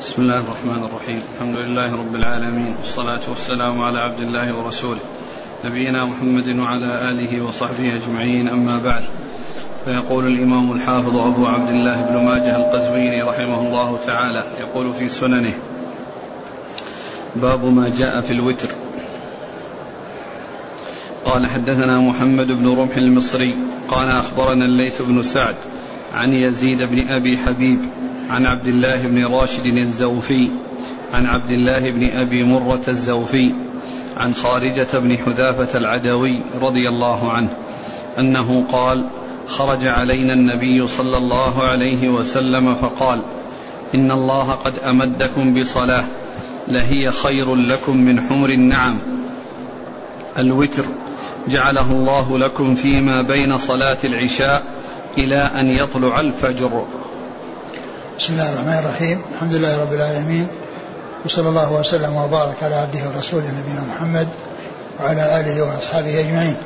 بسم الله الرحمن الرحيم. الحمد لله رب العالمين. والصلاة والسلام على عبد الله ورسوله. نبينا محمد وعلى آله وصحبه أجمعين. أما بعد فيقول الإمام الحافظ أبو عبد الله بن ماجه القزويني رحمه الله تعالى يقول في سننه باب ما جاء في الوتر. قال حدثنا محمد بن رمح المصري قال أخبرنا الليث بن سعد عن يزيد بن أبي حبيب عن عبد الله بن راشد الزوفي عن عبد الله بن أبي مرة الزوفي عن خارجة بن حذافة العدوي رضي الله عنه أنه قال خرج علينا النبي صلى الله عليه وسلم فقال إن الله قد أمدكم بصلاة لهي خير لكم من حمر النعم. الوتر جعله الله لكم فيما بين صلاة العشاء إلى أن يطلع الفجر. بسم الله الرحمن الرحيم. الحمد لله رب العالمين. وصلى الله وسلم وبارك على عبده ورسوله نبينا محمد وعلى آله وأصحابه أجمعين.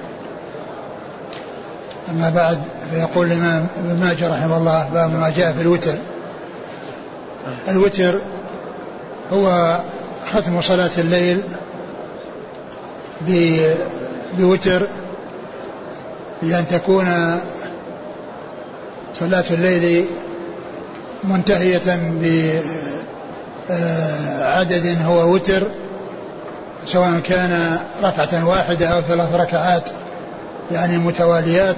أما بعد فيقول الإمام ابن ماجه رحمه الله باب ما جاء في الوتر. الوتر هو ختم صلاة الليل بوتر بأن تكون صلاة الليل منتهية بعدد هو وتر سواء كان ركعة واحدة أو ثلاث ركعات يعني متواليات.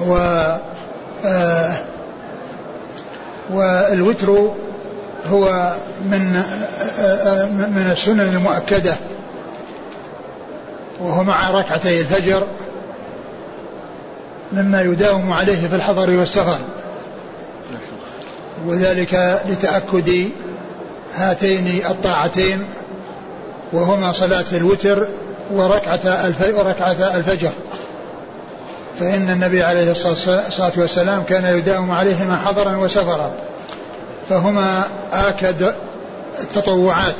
و آه، والوتر هو من آه، من السنن المؤكدة وهو مع ركعتي الفجر. مما يداوم عليه في الحضر والسفر. وذلك لتأكد هاتين الطاعتين وهما صلاة الوتر وركعة الفجر. فإن النبي عليه الصلاة والسلام كان يداوم عليهما حضرا وسفرا. فهما آكد التطوعات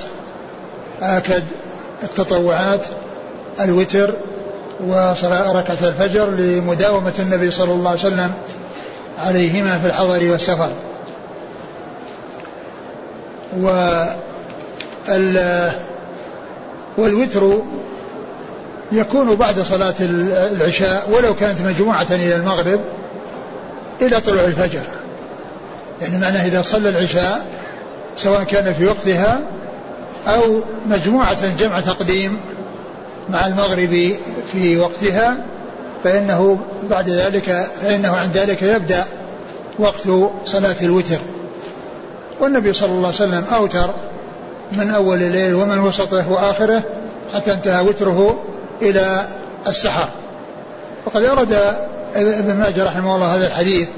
آكد التطوعات الوتر وركعة الفجر لمداومة النبي صلى الله عليه وسلم عليهما في الحضر والسفر. والوتر يكون بعد صلاة العشاء ولو كانت مجموعة إلى المغرب إلى طلوع الفجر. يعني معناه إذا صلى العشاء سواء كان في وقتها أو مجموعة جمع تقديم مع المغرب في وقتها فإنه بعد ذلك فإنه عند ذلك يبدأ وقت صلاة الوتر. والنبي صلى الله عليه وسلم أوتر من أول الليل ومن وسطه وآخره حتى انتهى وتره إلى السحر. وقد أورد ابن ماجه رحمه الله هذا الحديث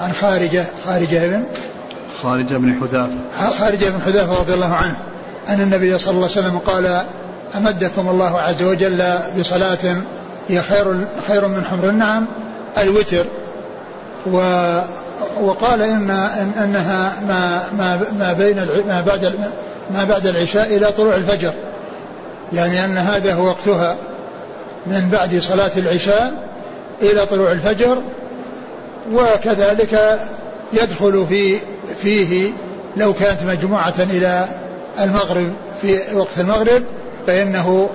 عن خارجة خارجة ابن؟ خارجة بن حذافة. خارجة بن حذافة رضي الله عنه أن النبي صلى الله عليه وسلم قال أمدكم الله عز وجل بصلاة هي خير خير من حمر النعم الوتر. و وقال إن إنها ما ما ما بين ما بعد ما بعد العشاء إلى طلوع الفجر. يعني أن هذا هو وقتها. من بعد صلاة العشاء إلى طلوع الفجر وكذلك يدخل في فيه لو كانت مجموعة إلى المغرب في وقت المغرب فإنه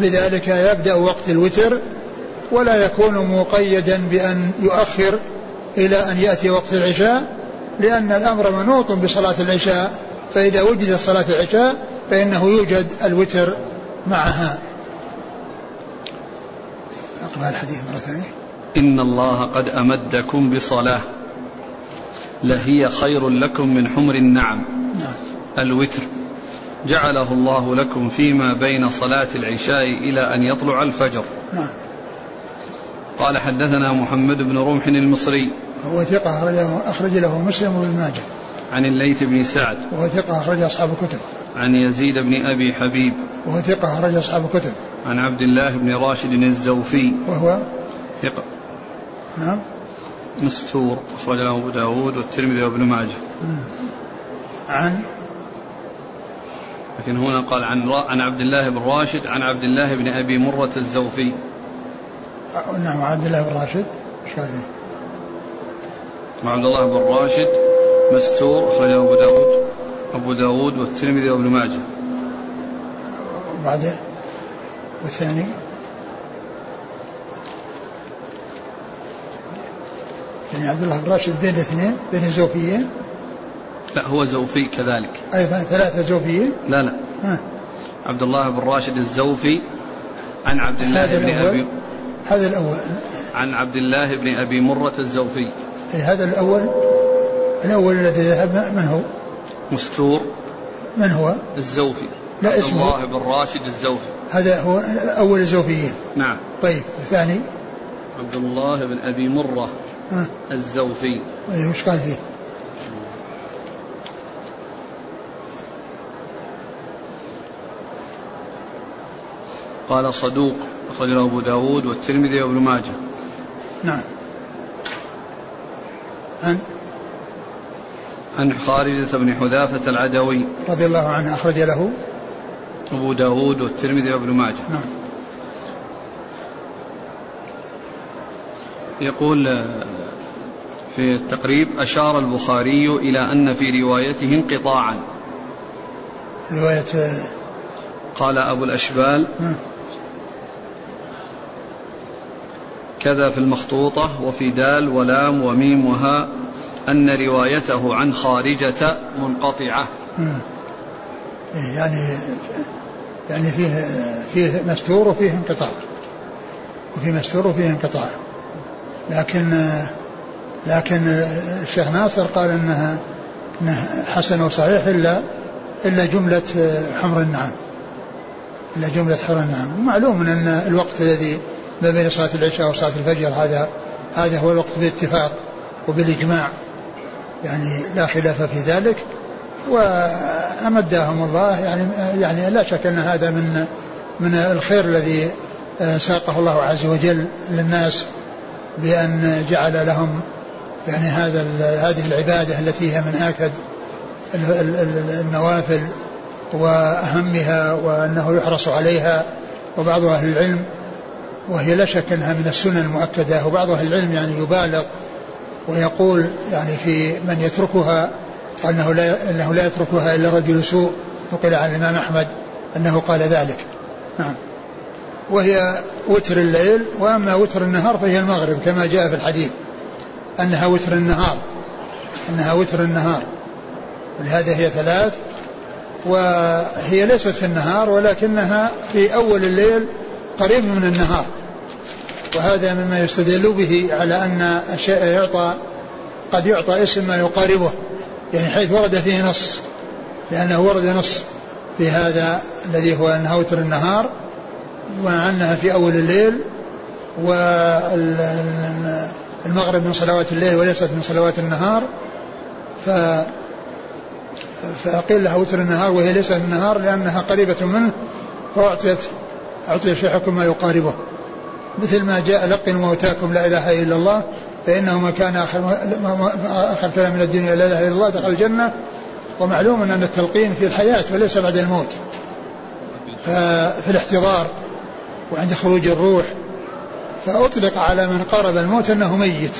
بذلك يبدأ وقت الوتر ولا يكون مقيدا بأن يؤخر إلى أن يأتي وقت العشاء لأن الأمر منوط بصلاة العشاء فإذا وجدت صلاة العشاء فإنه يوجد الوتر معها. أقرأ الحديث مرة ثانية. إن الله قد أمدكم بصلاة لهي خير لكم من حمر النعم. نعم. الوتر. جعله الله لكم فيما بين صلاة العشاء إلى أن يطلع الفجر. نعم. قال حدثنا محمد بن رمح المصري. وهو ثقة أخرج, أخرج له مسلم وابن ماجه. عن الليث بن سعد. وهو ثقة أخرج أصحاب الكتب. عن يزيد بن أبي حبيب. وهو ثقة أخرج أصحاب الكتب. عن عبد الله بن راشد الزوفي. وهو ثقة. نعم. مستور. أخرج له أبو داود والترمذي وابن ماجه. عن لكن هنا قال عن عن عبد الله بن راشد عن عبد الله بن أبي مرة الزوفي. نعم عبد الله بن راشد. وعبد الله بن راشد مستور أخرجه أبو داود أبو داود والترمذي وابن ماجه. وبعده والثاني؟ يعني عبد الله بن راشد بين الاثنين بين الزوفيين؟ لا هو زوفي كذلك. أيضا ثلاثة زوفيين؟ لا لا. ها. عبد الله بن راشد الزوفي عن عبد الله هذا بن الأول. أبي هذا الأول. عن عبد الله بن أبي مرة الزوفي. أي هذا الأول. الأول الذي ذهب من هو؟ مستور. من هو؟ الزوفي. لا عبد اسمه. الله بن راشد الزوفي. هذا هو أول الزوفيين نعم. طيب الثاني؟ عبد الله بن أبي مرة الزوفي. أي وش قال فيه؟ قال صدوق أخرجه أبو داود والترمذي وابن ماجه. نعم. عن؟ عن خارجة بن حذافة العدوي. رضي الله عنه أخرج له؟ أبو داود والترمذي وابن ماجه. نعم. يقول آه، في التقريب أشار البخاري إلى أن في روايته انقطاعا. رواية آه، قال أبو الأشبال ها. كذا في المخطوطة وفي دال ولام وميم وهاء أن روايته عن خارجة منقطعة. إيه، يعني يعني فيه فيه مستور وفيه انقطاع. وفيه مستور وفيه انقطاع. لكن لكن الشيخ ناصر قال إنها إنها حسن وصحيح إلا إلا جملة حمر النعم. إلا جملة حمر النعم. ومعلوم إن الوقت الذي ما بين صلاة العشاء وصلاة الفجر هذا هذا هو الوقت بالاتفاق وبالإجماع. يعني لا خلاف في ذلك. وأمدهم الله يعني يعني لا شك أن هذا من من الخير الذي ساقه الله عز وجل للناس بأن جعل لهم يعني هذا هذه العبادة التي هي من آكد ال- ال- ال- النوافل وأهمها وأنه يحرص عليها. وبعض أهل العلم وهي لا شك أنها من السنن المؤكدة وبعض أهل العلم يعني يبالغ ويقول يعني في من يتركها أنه لا أنه لا يتركها إلا رجل سوء نقل عن الإمام أحمد أنه قال ذلك. نعم. وهي وتر الليل وأما وتر النهار فهي المغرب كما جاء في الحديث. أنها وتر النهار. أنها وتر النهار. ولهذا هي ثلاث. وهي ليست في النهار ولكنها في أول الليل قريب من النهار. وهذا مما يستدل به على أن الشيء يعطى قد يعطى اسم ما يقاربه يعني حيث ورد فيه نص لأنه ورد نص في هذا الذي هو أنها وتر النهار ومع أنها في أول الليل والمغرب من صلوات الليل وليست من صلوات النهار. ف فقيل لها وتر النهار وهي ليست النهار لأنها قريبة منه فأعطيت أعطي في حكم ما يقاربه. مثل ما جاء لقنوا موتاكم لا إله إلا الله فإنه ما كان آخر, آخر كلام من الدنيا لا إله إلا الله دخل الجنة. ومعلوم أن التلقين في الحياة وليس بعد الموت. ففي الاحتضار وعند خروج الروح. فأطلق على من قارب الموت أنه ميت.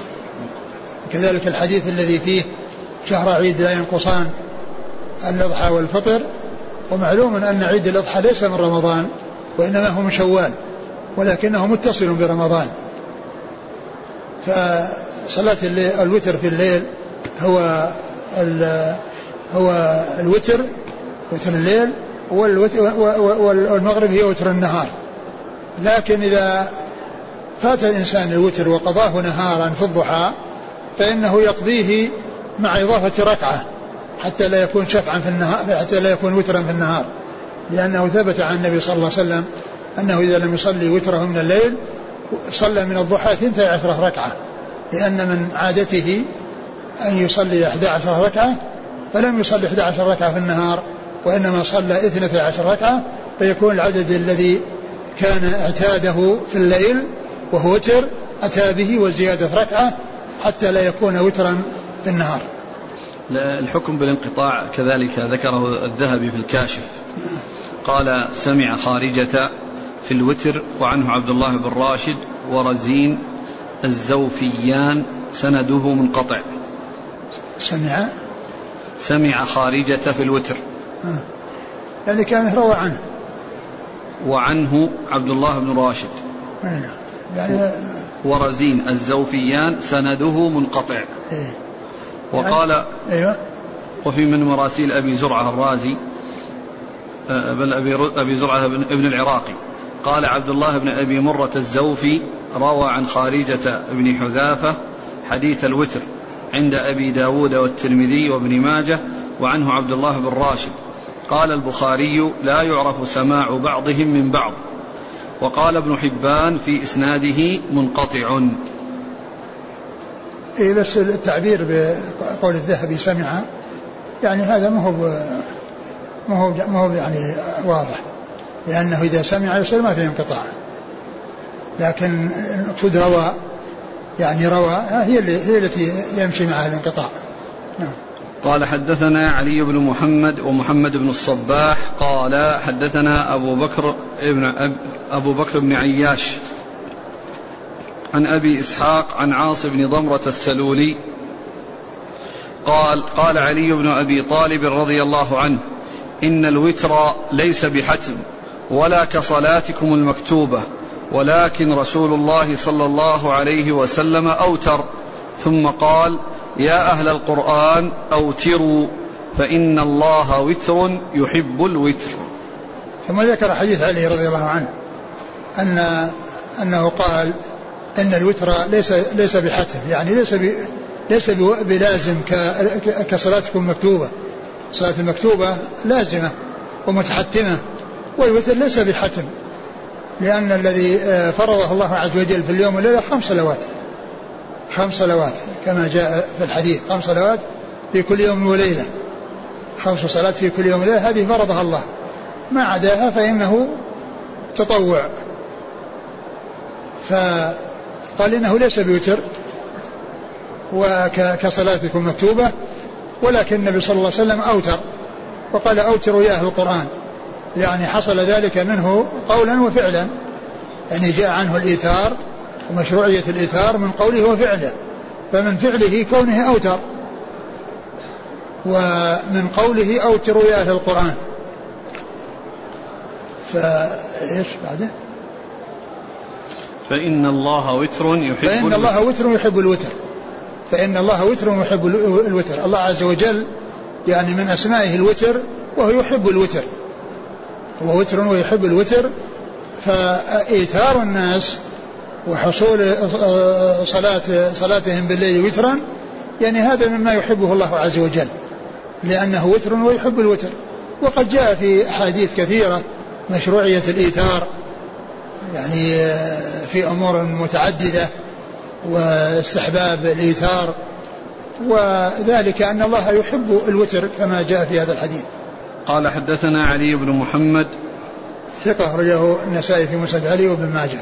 كذلك الحديث الذي فيه شهر عيد لا ينقصان الأضحى والفطر. ومعلوم أن عيد الأضحى ليس من رمضان. وإنما هو من شوال ولكنه متصل برمضان. فصلاة الوتر في الليل هو هو الوتر وتر الليل والمغرب هي وتر النهار. لكن إذا فات الإنسان الوتر وقضاه نهارا في الضحى فإنه يقضيه مع إضافة ركعة حتى لا يكون شفعا في النهار حتى لا يكون وترا في النهار. لأنه ثبت عن النبي صلى الله عليه وسلم أنه إذا لم يصلي وتره من الليل صلى من الضحى ثنتي عشرة ركعة. لأن من عادته أن يصلي 11 ركعة فلم يصلي 11 ركعة في النهار وإنما صلى 12 ركعة فيكون العدد الذي كان اعتاده في الليل وهو وتر أتى به وزيادة ركعة حتى لا يكون وترا في النهار. الحكم بالانقطاع كذلك ذكره الذهبي في الكاشف. قال سمع خارجة في الوتر وعنه عبد الله بن راشد ورزين الزوفيان سنده منقطع. سمع؟ سمع خارجة في الوتر. يعني كان روى عنه. وعنه عبد الله بن راشد. نعم. يعني ورزين الزوفيان سنده منقطع. إيه. وقال أيوه. وفي من مراسيل أبي زرعة الرازي بل أبي, أبي زرعة ابن العراقي. قال عبد الله بن أبي مرة الزوفي روى عن خارجة بن حذافة حديث الوتر عند أبي داود والترمذي وابن ماجه وعنه عبد الله بن راشد. قال البخاري لا يعرف سماع بعضهم من بعض وقال ابن حبان في إسناده منقطع إيه بس التعبير بقول الذهبي سمع يعني هذا ما هو ما هو ما هو يعني واضح. لأنه إذا سمع يصير ما فيه انقطاع. لكن المقصود روى يعني روى هي اللي هي التي يمشي معها الانقطاع. نعم. قال حدثنا علي بن محمد ومحمد بن الصباح قال حدثنا أبو بكر ابن أبو بكر بن عياش عن أبي إسحاق عن عاص بن ضمرة السلولي قال قال علي بن أبي طالب رضي الله عنه إن الوتر ليس بحتم ولا كصلاتكم المكتوبة ولكن رسول الله صلى الله عليه وسلم أوتر. ثم قال يا أهل القرآن أوتروا فإن الله وتر يحب الوتر. ثم ذكر حديث علي رضي الله عنه أن أنه قال أن الوتر ليس ليس بحتم يعني ليس ليس بلازم كصلاتكم مكتوبة الصلاة المكتوبة لازمة ومتحتمة والوتر ليس بحتم لأن الذي آه، فرضه الله عز وجل في اليوم والليلة خمس صلوات. خمس صلوات كما جاء في الحديث خمس صلوات في كل يوم وليلة. خمس صلوات في كل يوم وليلة هذه فرضها الله. ما عداها فإنه تطوع. فقال إنه ليس بوتر وكصلاتكم مكتوبة ولكن النبي صلى الله عليه وسلم أوتر وقال أوتروا يا أهل القرآن. يعني حصل ذلك منه قولا وفعلا. يعني جاء عنه الإيثار ومشروعية الإيثار من قوله وفعله. فمن فعله كونه أوتر. ومن قوله أوتروا يا أهل القرآن. فإيش بعده؟ فإن الله وتر يحب فإن الله وتر يحب الوتر. فإن الله وتر يحب الوتر. الله عز وجل يعني من أسمائه الوتر وهو يحب الوتر. هو وتر ويحب الوتر. فإيثار الناس وحصول صلاة صلاتهم بالليل وترا يعني هذا مما يحبه الله عز وجل. لأنه وتر ويحب الوتر. وقد جاء في أحاديث كثيرة مشروعية الإيثار. يعني في أمور متعددة. واستحباب الإيثار وذلك أن الله يحب الوتر كما جاء في هذا الحديث. قال حدثنا علي بن محمد ثقة أخرجه النسائي في مسند علي وابن ماجه.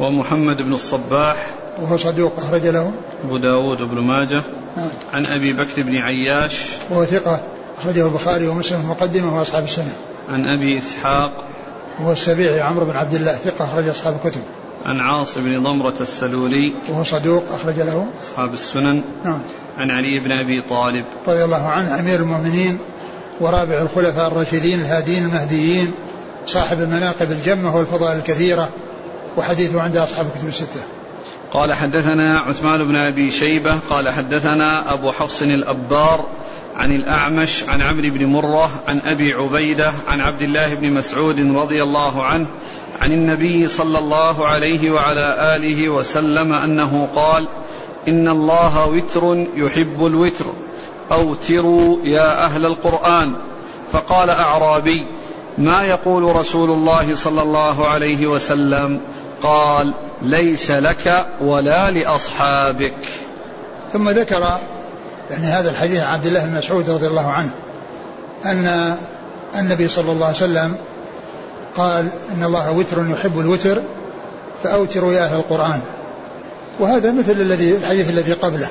ومحمد بن الصباح وهو صدوق أخرج له. أبو داود وابن ماجه. نعم. عن أبي بكر بن عياش. وهو ثقة أخرجه البخاري ومسلم في مقدمة وأصحاب السنة. عن أبي إسحاق. وهو السبيعي عمرو بن عبد الله ثقة أخرج أصحاب الكتب. عن عاص بن ضمرة السلولي. وهو صدوق أخرج له. أصحاب السنن. نعم. عن علي بن أبي طالب. رضي الله عنه أمير المؤمنين ورابع الخلفاء الراشدين الهاديين المهديين صاحب المناقب الجمة والفضائل الكثيرة وحديثه عند أصحاب الكتب الستة. قال حدثنا عثمان بن أبي شيبة قال حدثنا أبو حفص الأبار عن الأعمش عن عمرو بن مرة عن أبي عبيدة عن عبد الله بن مسعود رضي الله عنه عن النبي صلى الله عليه وعلى آله وسلم أنه قال إن الله وتر يحب الوتر أوتروا يا أهل القرآن. فقال أعرابي ما يقول رسول الله صلى الله عليه وسلم؟ قال ليس لك ولا لأصحابك. ثم ذكر يعني هذا الحديث عبد الله بن مسعود رضي الله عنه أن النبي صلى الله عليه وسلم قال إن الله وتر يحب الوتر فأوتروا يا أهل القرآن. وهذا مثل الذي الحديث الذي قبله.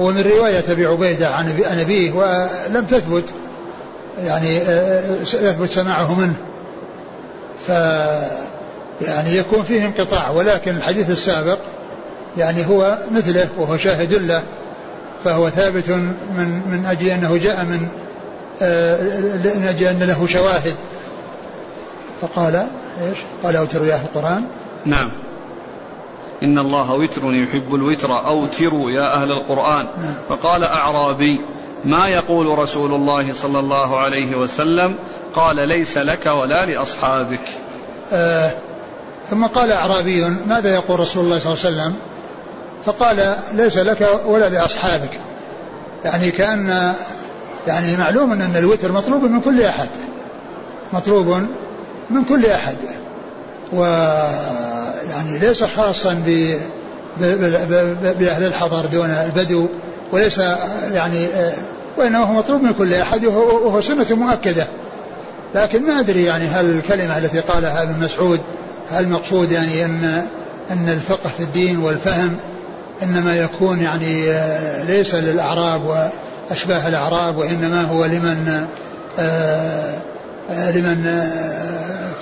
هو من رواية أبي عبيدة عن أبيه ولم تثبت. يعني يثبت سماعه منه. ف يعني يكون فيه انقطاع ولكن الحديث السابق يعني هو مثله وهو شاهد له فهو ثابت من من أجل أنه جاء من من أجل أن له شواهد. فقال إيش؟ قال اوتروا يا أهل القرآن. نعم. إن الله وتر يحب الوتر أوتروا يا أهل القرآن. نعم. فقال أعرابي ما يقول رسول الله صلى الله عليه وسلم؟ قال ليس لك ولا لأصحابك. آه ثم قال أعرابي ماذا يقول رسول الله صلى الله عليه وسلم؟ فقال ليس لك ولا لأصحابك. يعني كأن يعني معلوم أن الوتر مطلوب من كل أحد. مطلوب من كل أحد. ويعني ليس خاصا ب بأهل الحضر دون البدو وليس يعني وإنما هو مطلوب من كل أحد وهو سنة مؤكدة. لكن ما أدري يعني هل الكلمة التي قالها ابن مسعود هل المقصود يعني أن أن الفقه في الدين والفهم إنما يكون يعني ليس للأعراب وأشباه الأعراب وإنما هو لمن آه لمن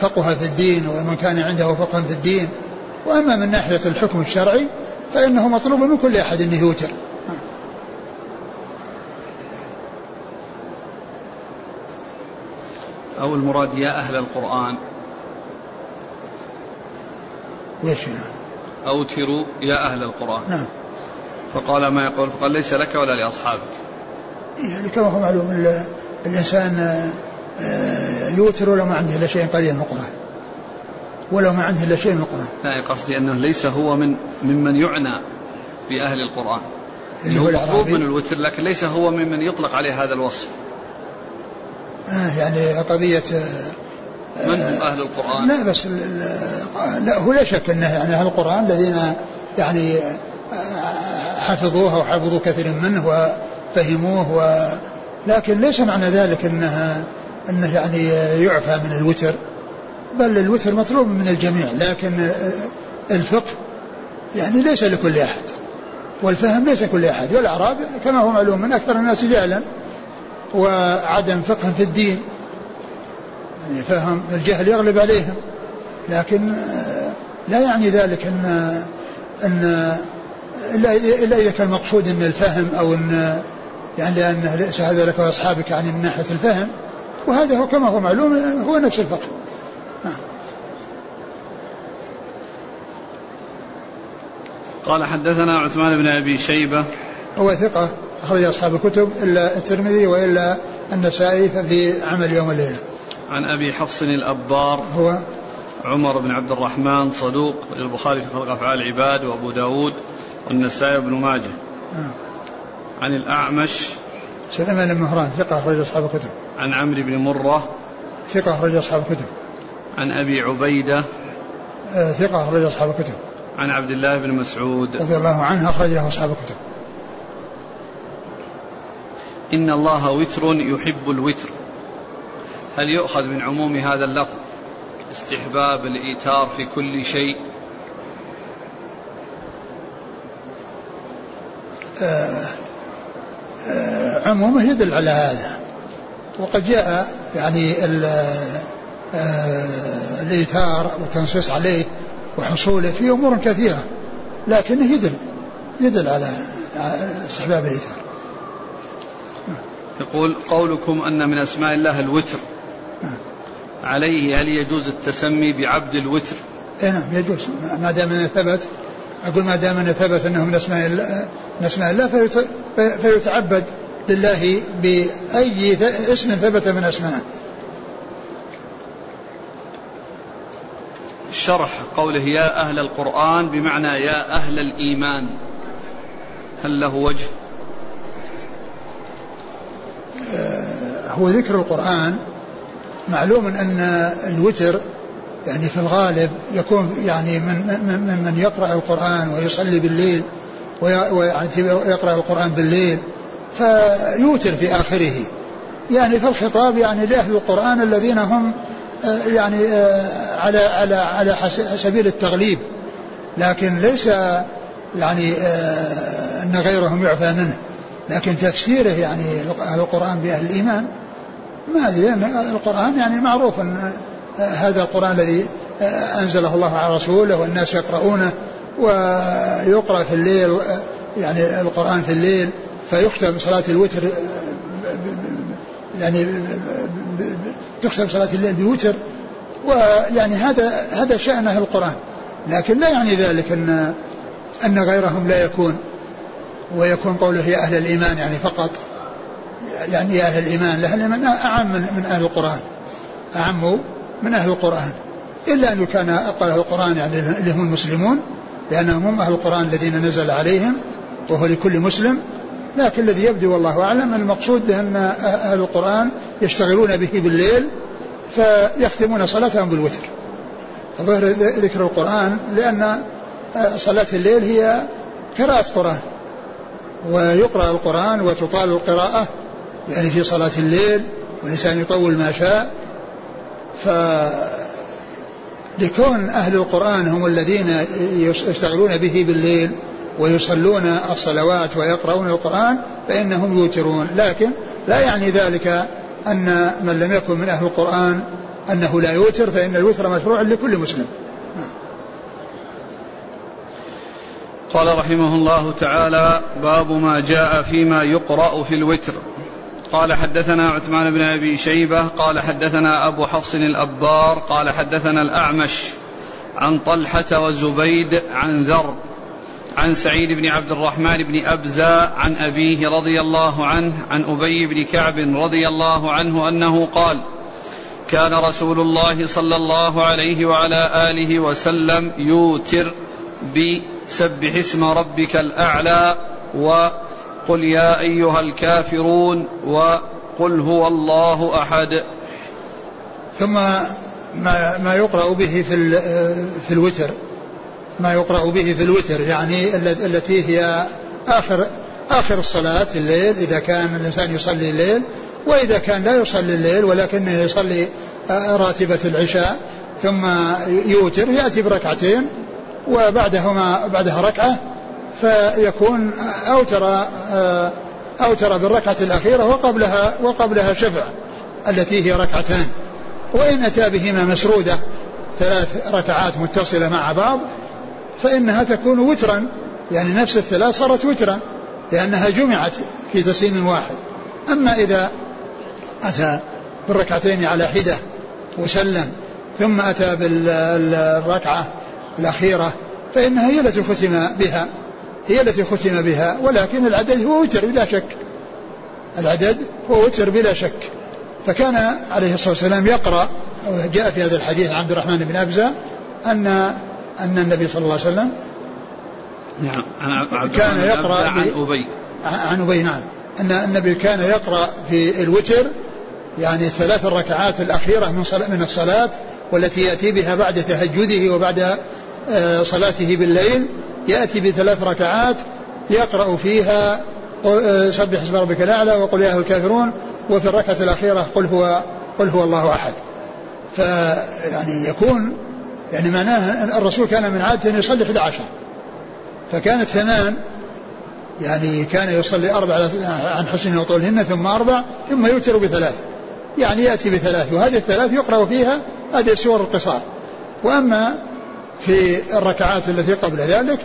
فقه في الدين ومن كان عنده فقه في الدين. وأما من ناحية الحكم الشرعي فإنه مطلوب من كل أحد أنه يوتر. أو المراد يا أهل القرآن. وش يعني؟ أوتروا يا أهل القرآن. نعم. فقال ما يقول فقال ليس لك ولا لأصحابك. يعني كما هو معلوم الإنسان آه، يوتر ولو ما عنده إلا شيء قليل من القرآن. ولو ما عنده إلا شيء من القرآن. لا قصدي أنه ليس هو من ممن يعنى بأهل القرآن. اللي هو مطلوب من الوتر لكن ليس هو ممن يطلق عليه هذا الوصف. آه يعني قضية آه، من هم أهل القرآن؟ لا بس ال- لا هو لا شك أنه يعني أهل القرآن الذين يعني آه، حفظوه وحفظوا كثير منه وفهموه و لكن ليس معنى ذلك أنها أنه يعني يعفى من الوتر بل الوتر مطلوب من الجميع لكن الفقه يعني ليس لكل أحد والفهم ليس لكل أحد والأعراب كما هو معلوم من أكثر الناس جهلا وعدم فقه في الدين يعني فهم الجهل يغلب عليهم لكن لا يعني ذلك ان أن الا إلا إذا كان المقصود ان الفهم أو ان يعني لأن ليس هذا لك وأصحابك يعني من ناحية الفهم وهذا هو كما هو معلوم هو نفس الفقه. نعم. قال حدثنا عثمان بن أبي شيبة. هو ثقة أخرج أصحاب الكتب إلا الترمذي وإلا النسائي ففي عمل يوم الليلة عن أبي حفص الأبار. هو؟ عمر بن عبد الرحمن صدوق البخاري في خلق أفعال العباد وأبو داود والنسائي بن ماجه. نعم. عن الأعمش سليمان بن مهران ثقة أخرج أصحاب الكتب. عن عمرو بن مرة. ثقة أخرج أصحاب الكتب. عن أبي عبيدة. آه، ثقة أخرج أصحاب الكتب. عن عبد الله بن مسعود. رضي الله عنه اخرج له أصحاب الكتب. إن الله وتر يحب الوتر. هل يؤخذ من عموم هذا اللفظ استحباب الإيتار في كل شيء؟ عمومه يدل على هذا. وقد جاء يعني آه، الإيثار والتنصيص عليه وحصوله في أمور كثيرة لكنه يدل يدل على استحباب الإيثار. يقول قولكم أن من أسماء الله الوتر. عليه هل يجوز التسمي بعبد الوتر؟ اي نعم يجوز ما دام ثبت. أقول ما دام انه ثبت انه من اسماء الله من اسماء الله فيت- في- فيتعبد لله بأي ث- اسم ثبت من اسمائه شرح قوله يا أهل القرآن بمعنى يا أهل الإيمان. هل له وجه؟ هو ذكر القرآن. معلوم أن الوتر يعني في الغالب يكون يعني من من من, يقرأ القرآن ويصلي بالليل وي- ويقرأ القرآن بالليل فيوتر في آخره. يعني فالخطاب يعني لأهل القرآن الذين هم آه، يعني آه، على على على سبيل التغليب. لكن ليس يعني آه، أن غيرهم يعفى منه. لكن تفسيره يعني القرآن بأهل الإيمان ما أدري القرآن يعني معروف أن هذا القرآن الذي أنزله الله على رسوله والناس يقرؤونه ويقرأ في الليل يعني القرآن في الليل فيختم صلاة الوتر يعني تختم صلاة الليل بوتر ويعني هذا هذا شأن أهل القرآن. لكن لا يعني ذلك أن أن غيرهم لا يكون ويكون قوله يا أهل الإيمان يعني فقط. يعني يا أهل الإيمان لأهل الإيمان أعم من, من أهل القرآن. أعم من أهل القرآن. إلا أنه كان أقرأ القرآن يعني اللي هم المسلمون لأنهم هم أهل القرآن الذين نزل عليهم وهو لكل مسلم. لكن الذي يبدو والله أعلم المقصود بأن أهل القرآن يشتغلون به بالليل فيختمون صلاتهم بالوتر. فظهر ذكر القرآن لأن صلاة الليل هي قراءة قرآن ويقرأ القرآن وتطال القراءة يعني في صلاة الليل والإنسان يطول ما شاء. ف لكون أهل القرآن هم الذين يشتغلون به بالليل ويصلون الصلوات ويقرؤون القرآن فإنهم يوترون. لكن لا يعني ذلك أن من لم يكن من أهل القرآن أنه لا يوتر فإن الوتر مشروع لكل مسلم. قال رحمه الله تعالى باب ما جاء فيما يقرأ في الوتر. قال حدثنا عثمان بن أبي شيبة قال حدثنا أبو حفص الأبار قال حدثنا الأعمش عن طلحة وزبيد عن ذر عن سعيد بن عبد الرحمن بن أبزة عن أبيه رضي الله عنه عن أبي بن كعب رضي الله عنه أنه قال كان رسول الله صلى الله عليه وعلى آله وسلم يوتر بسبح اسم ربك الأعلى و قل يا أيها الكافرون وقل هو الله أحد. ثم ما ما يقرأ به في في الوتر. ما يقرأ به في الوتر يعني التي هي آخر آخر الصلاة الليل إذا كان الإنسان يصلي الليل وإذا كان لا يصلي الليل ولكنه يصلي راتبة العشاء ثم يوتر يأتي بركعتين وبعدهما بعدها ركعة فيكون أوتر أوتر بالركعة الأخيرة وقبلها وقبلها شفع التي هي ركعتان. وإن أتى بهما مسرودة ثلاث ركعات متصلة مع بعض فإنها تكون وترا. يعني نفس الثلاث صارت وترا لأنها جمعت في تسليم واحد. أما إذا أتى بالركعتين على حدة وسلم ثم أتى بالركعة الأخيرة فإنها هي التي ختم بها. هي التي ختم بها ولكن العدد هو وتر بلا شك. العدد هو وتر بلا شك. فكان عليه الصلاة والسلام يقرأ جاء في هذا الحديث عبد الرحمن بن أبزة أن أن النبي صلى الله عليه وسلم نعم كان يقرأ عن أبي. عن أبي نعم. أن النبي كان يقرأ في الوتر يعني الثلاث الركعات الأخيرة من من الصلاة والتي يأتي بها بعد تهجده وبعد آه، صلاته بالليل يأتي بثلاث ركعات يقرأ فيها آه، سبح اسم ربك الأعلى وقل يا الكافرون وفي الركعة الأخيرة قل هو قل هو الله أحد. فيعني يكون يعني معناه الرسول كان من عادته أن يصلي 11 فكانت ثمان يعني كان يصلي أربع عن حسن وطولهن ثم أربع ثم يوتر بثلاث. يعني يأتي بثلاث وهذه الثلاث يقرأ فيها هذه السور القصار. وأما في الركعات التي قبل ذلك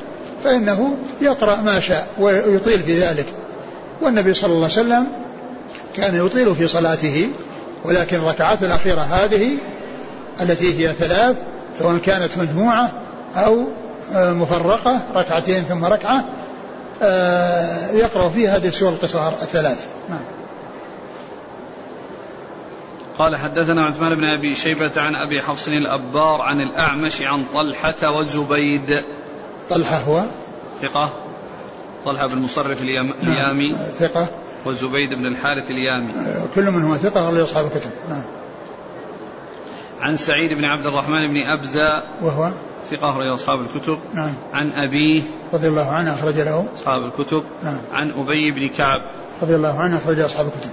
فإنه يقرأ ما شاء ويطيل في ذلك. والنبي صلى الله عليه وسلم كان يطيل في صلاته ولكن الركعات الأخيرة هذه التي هي ثلاث سواء كانت مجموعة أو مفرقة ركعتين ثم ركعة آه، يقرأ فيها هذه السور القصار الثلاث. نعم. قال حدثنا عثمان بن أبي شيبة عن أبي حفص الأبار عن الأعمش عن طلحة والزبيد. طلحة هو؟ ثقة. طلحة بن مصرف نعم. اليامي. نعم. ثقة. والزبيد بن الحارث اليامي. كل منهما ثقة غير أصحاب الكتب. نعم. عن سعيد بن عبد الرحمن بن أبزة. وهو؟ ثقة أخرج أصحاب الكتب. نعم. عن أبيه. رضي الله عنه أخرج له. أصحاب الكتب. نعم. عن أبي بن كعب. رضي الله عنه أخرج أصحاب الكتب.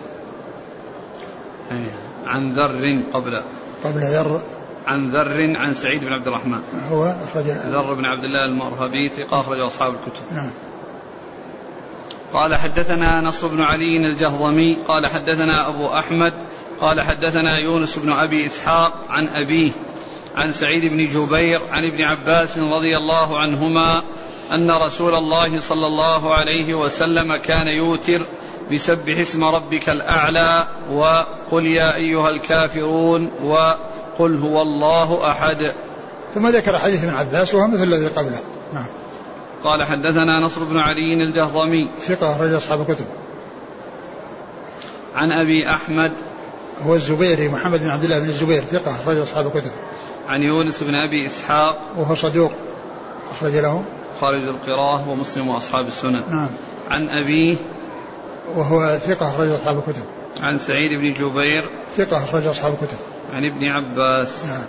أيه. عن ذر قبل. قبل ذر. عن ذر عن سعيد بن عبد الرحمن. هو أخرج ذر بن عبد الله المرهبي ثقة أخرج أصحاب الكتب. نعم. قال حدثنا نصر بن علي الجهضمي قال حدثنا أبو أحمد قال حدثنا يونس بن أبي إسحاق عن أبيه عن سعيد بن جبير عن ابن عباس رضي الله عنهما أن رسول الله صلى الله عليه وسلم كان يوتر بسبح اسم ربك الأعلى وقل يا أيها الكافرون وقل هو الله أحد. ثم ذكر حديث ابن عباس وهو مثل الذي قبله. نعم. قال حدثنا نصر بن علي الجهضمي. ثقة رجل أصحاب الكتب. عن أبي أحمد. هو الزبيري محمد بن عبد الله بن الزبير ثقة رجل أصحاب الكتب. عن يونس بن أبي إسحاق. وهو صدوق أخرج له. خارج القراءة ومسلم وأصحاب السنن نعم. عن أبيه وهو ثقة رجل أصحاب الكتب. عن سعيد بن جبير. ثقة رجل أصحاب الكتب. عن ابن عباس. نعم.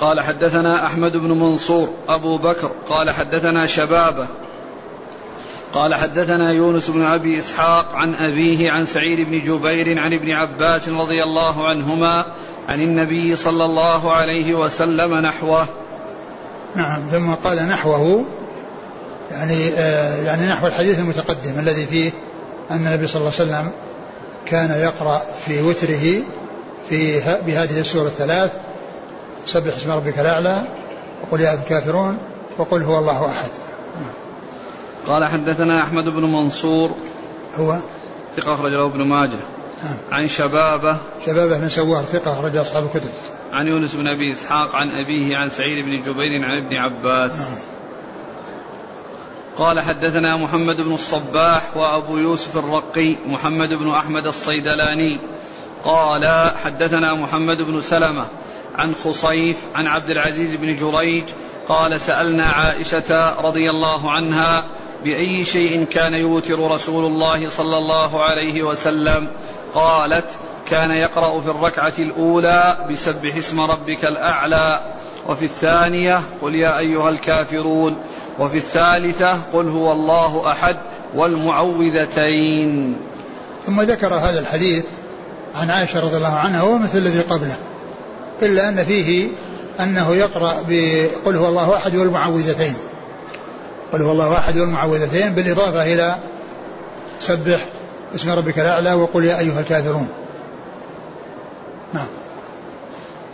قال حدثنا أحمد بن منصور أبو بكر. قال حدثنا شبابة. قال حدثنا يونس بن أبي إسحاق عن أبيه عن سعيد بن جبير عن ابن عباس رضي الله عنهما عن النبي صلى الله عليه وسلم نحوه. نعم ثم قال نحوه يعني آه يعني نحو الحديث المتقدم الذي فيه أن النبي صلى الله عليه وسلم كان يقرأ في وتره في بهذه السورة الثلاث سبح اسم ربك الأعلى وقل يا الكافرون وقل هو الله أحد. قال حدثنا أحمد بن منصور هو؟ ثقة أخرج له ابن ماجه. نعم. عن شبابة شبابة بن سوار ثقة أخرج أصحاب الكتب. عن يونس بن أبي إسحاق عن أبيه عن سعيد بن جبير عن ابن عباس. قال حدثنا محمد بن الصباح وأبو يوسف الرقي محمد بن أحمد الصيدلاني قال حدثنا محمد بن سلمة عن خصيف عن عبد العزيز بن جريج قال سألنا عائشة رضي الله عنها بأي شيء كان يوتر رسول الله صلى الله عليه وسلم قالت كان يقرأ في الركعة الأولى بسبح اسم ربك الأعلى وفي الثانية قل يا أيها الكافرون وفي الثالثة قل هو الله أحد والمعوذتين. ثم ذكر هذا الحديث عن عائشة رضي الله عنها ومثل الذي قبله إلا أن فيه أنه يقرأ بقل هو الله أحد والمعوذتين. قل هو الله أحد والمعوذتين بالإضافة إلى سبح اسم ربك الأعلى وقل يا أيها الكافرون. نعم.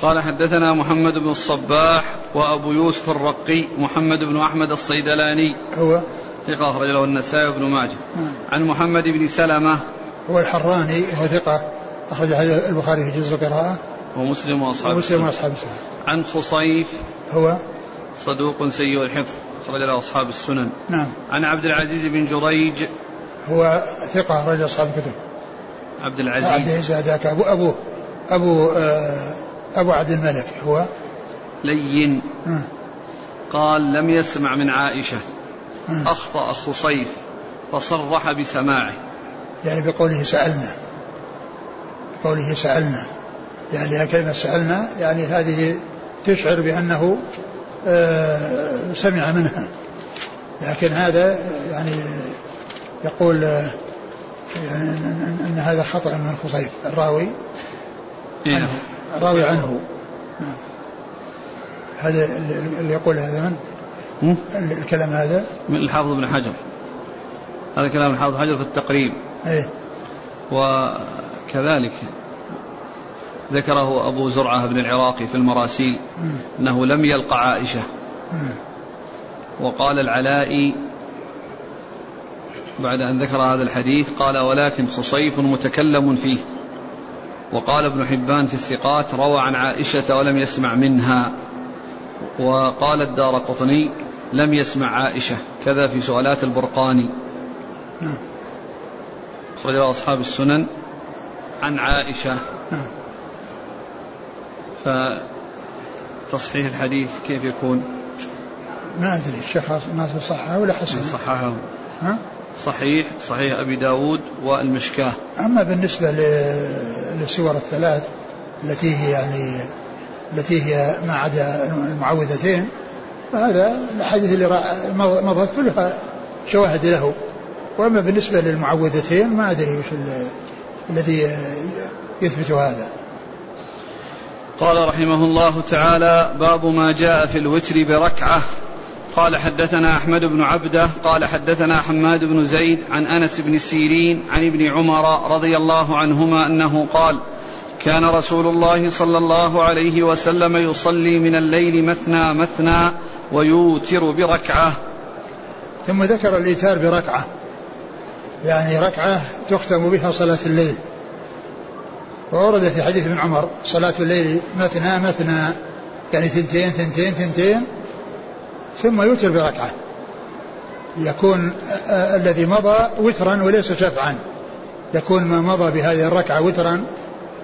قال حدثنا محمد بن الصباح وأبو يوسف الرقي محمد بن أحمد الصيدلاني. هو؟ ثقة أخرج له النسائي وابن ماجه. نعم. عن محمد بن سلمة. هو الحراني وهو ثقة أخرج البخاري في جزء القراءة. ومسلم وأصحاب ومسلم السنن. وأصحاب السنة. عن خصيف. هو؟ صدوق سيء الحفظ أخرج له أصحاب السنن. نعم. عن عبد العزيز بن جريج هو ثقة أخرج أصحاب الكتب. عبد عبد العزيز العزيز هذاك أبو أبو أبو آه أبو عبد الملك هو. لين. قال لم يسمع من عائشة. أخطأ خصيف فصرح بسماعه. يعني بقوله سألنا. بقوله سألنا. يعني كلمة سألنا يعني هذه تشعر بأنه آه، سمع منها. لكن هذا يعني يقول آه، يعني أن هذا خطأ من خصيف الراوي إيه. عنه الراوي عنه نعم. هذا اللي يقول هذا من؟ الكلام هذا من الحافظ بن حجر هذا كلام الحافظ حجر في التقريب إيه وكذلك ذكره أبو زرعة بن العراقي في المراسيل. أنه لم يلق عائشة. وقال العلائي بعد أن ذكر هذا الحديث قال ولكن خصيف متكلم فيه. وقال ابن حبان في الثقات روى عن عائشة ولم يسمع منها. وقال الدار قطني لم يسمع عائشة. كذا في سؤالات البرقاني. نعم أصحاب السنن عن عائشة. نعم فتصحيح الحديث كيف يكون؟ ما أدري الشيخ ناصر صححه ولا حسن صححه. ها؟ صحيح صحيح أبي داود والمشكاة. أما بالنسبة ل- للسور الثلاث التي هي يعني التي هي ما عدا المعوذتين فهذا الاحاديث اللي مضت كلها شواهد له. وأما بالنسبة للمعوذتين ما أدري وش ال- الذي يثبت هذا. قال رحمه الله تعالى باب ما جاء في الوتر بركعة. قال حدثنا أحمد بن عبدة قال حدثنا حماد بن زيد عن أنس بن سيرين عن ابن عمر رضي الله عنهما أنه قال كان رسول الله صلى الله عليه وسلم يصلي من الليل مثنى مثنى ويوتر بركعة. ثم ذكر الإيتار بركعة. يعني ركعة تختم بها صلاة الليل. وورد في حديث ابن عمر صلاة الليل مثنى مثنى يعني ثنتين ثنتين ثنتين ثم يوتر بركعة. يكون الذي مضى وترا وليس شفعا. يكون ما مضى بهذه الركعة وترا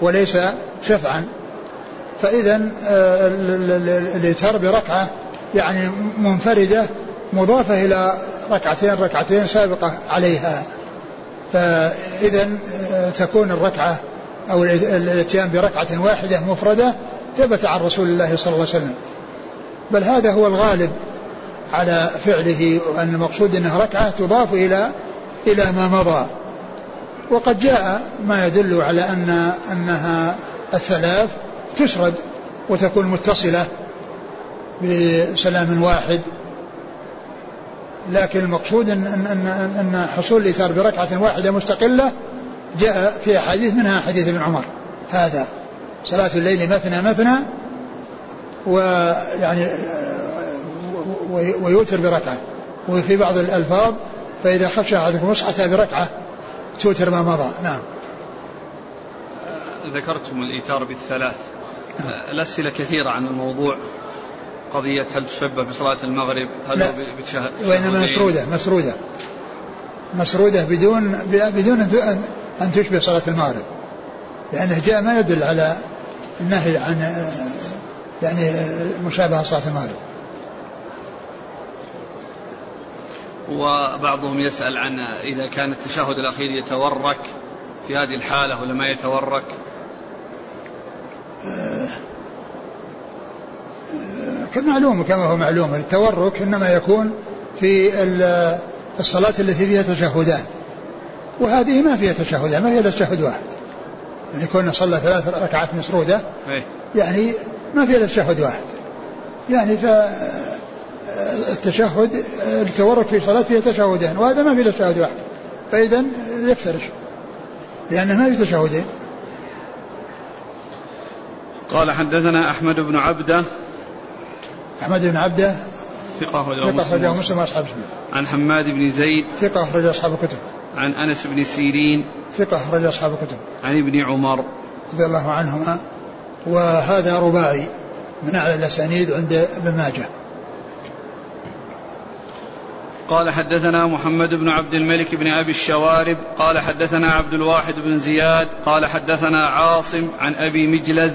وليس شفعا. فإذا الإيتار بركعة يعني منفردة مضافة إلى ركعتين ركعتين سابقة عليها. فإذا تكون الركعة أو الاتيان بركعة واحدة مفردة ثبت عن رسول الله صلى الله عليه وسلم. بل هذا هو الغالب. على فعله وأن المقصود أنها ركعة تضاف إلى إلى ما مضى. وقد جاء ما يدل على أن أنها الثلاث تسرد وتكون متصلة بسلام واحد. لكن المقصود أن, أن, أن, أن حصول الإيتار بركعة واحدة مستقلة جاء في أحاديث منها حديث ابن عمر. هذا صلاة الليل مثنى مثنى ويعني ويوتر بركعة. وفي بعض الألفاظ فإذا خشى أحدكم مصحة بركعة توتر ما مضى. نعم. ذكرتم الإيتار بالثلاث. الأسئلة كثيرة عن الموضوع. قضية هل تسبب بصلاة المغرب؟ هل لا. بتشهد وإنما مسرودة مسرودة. مسرودة بدون بدون أن تشبه صلاة المغرب. لأنه جاء ما يدل على النهي عن يعني مشابهة صلاة المغرب. وبعضهم يسأل عن إذا كان التشهد الأخير يتورك في هذه الحالة ولا ما يتورك. كمعلوم كما هو معلوم التورك إنما يكون في الصلاة التي فيها تشهدان. وهذه ما فيها تشهدان ما فيها تشهد واحد. يعني كنا صلى ثلاث ركعات مسرودة إيه. يعني ما فيها تشهد واحد. يعني ف التشهد التورك في صلاة فيها تشهدان وهذا ما فيه تشهد واحد. فإذا يفترش. لأنه ما في تشهدين. قال حدثنا أحمد بن عبدة. أحمد بن عبدة ثقة أخرجه مسلم. وأصحاب عن حماد بن زيد. ثقة أخرج أصحاب الكتب. عن أنس بن سيرين. ثقة أخرج أصحاب الكتب. عن ابن عمر. رضي الله عنهما. وهذا رباعي من أعلى الأسانيد عند ابن ماجه. قال حدثنا محمد بن عبد الملك بن أبي الشوارب قال حدثنا عبد الواحد بن زياد قال حدثنا عاصم عن أبي مجلز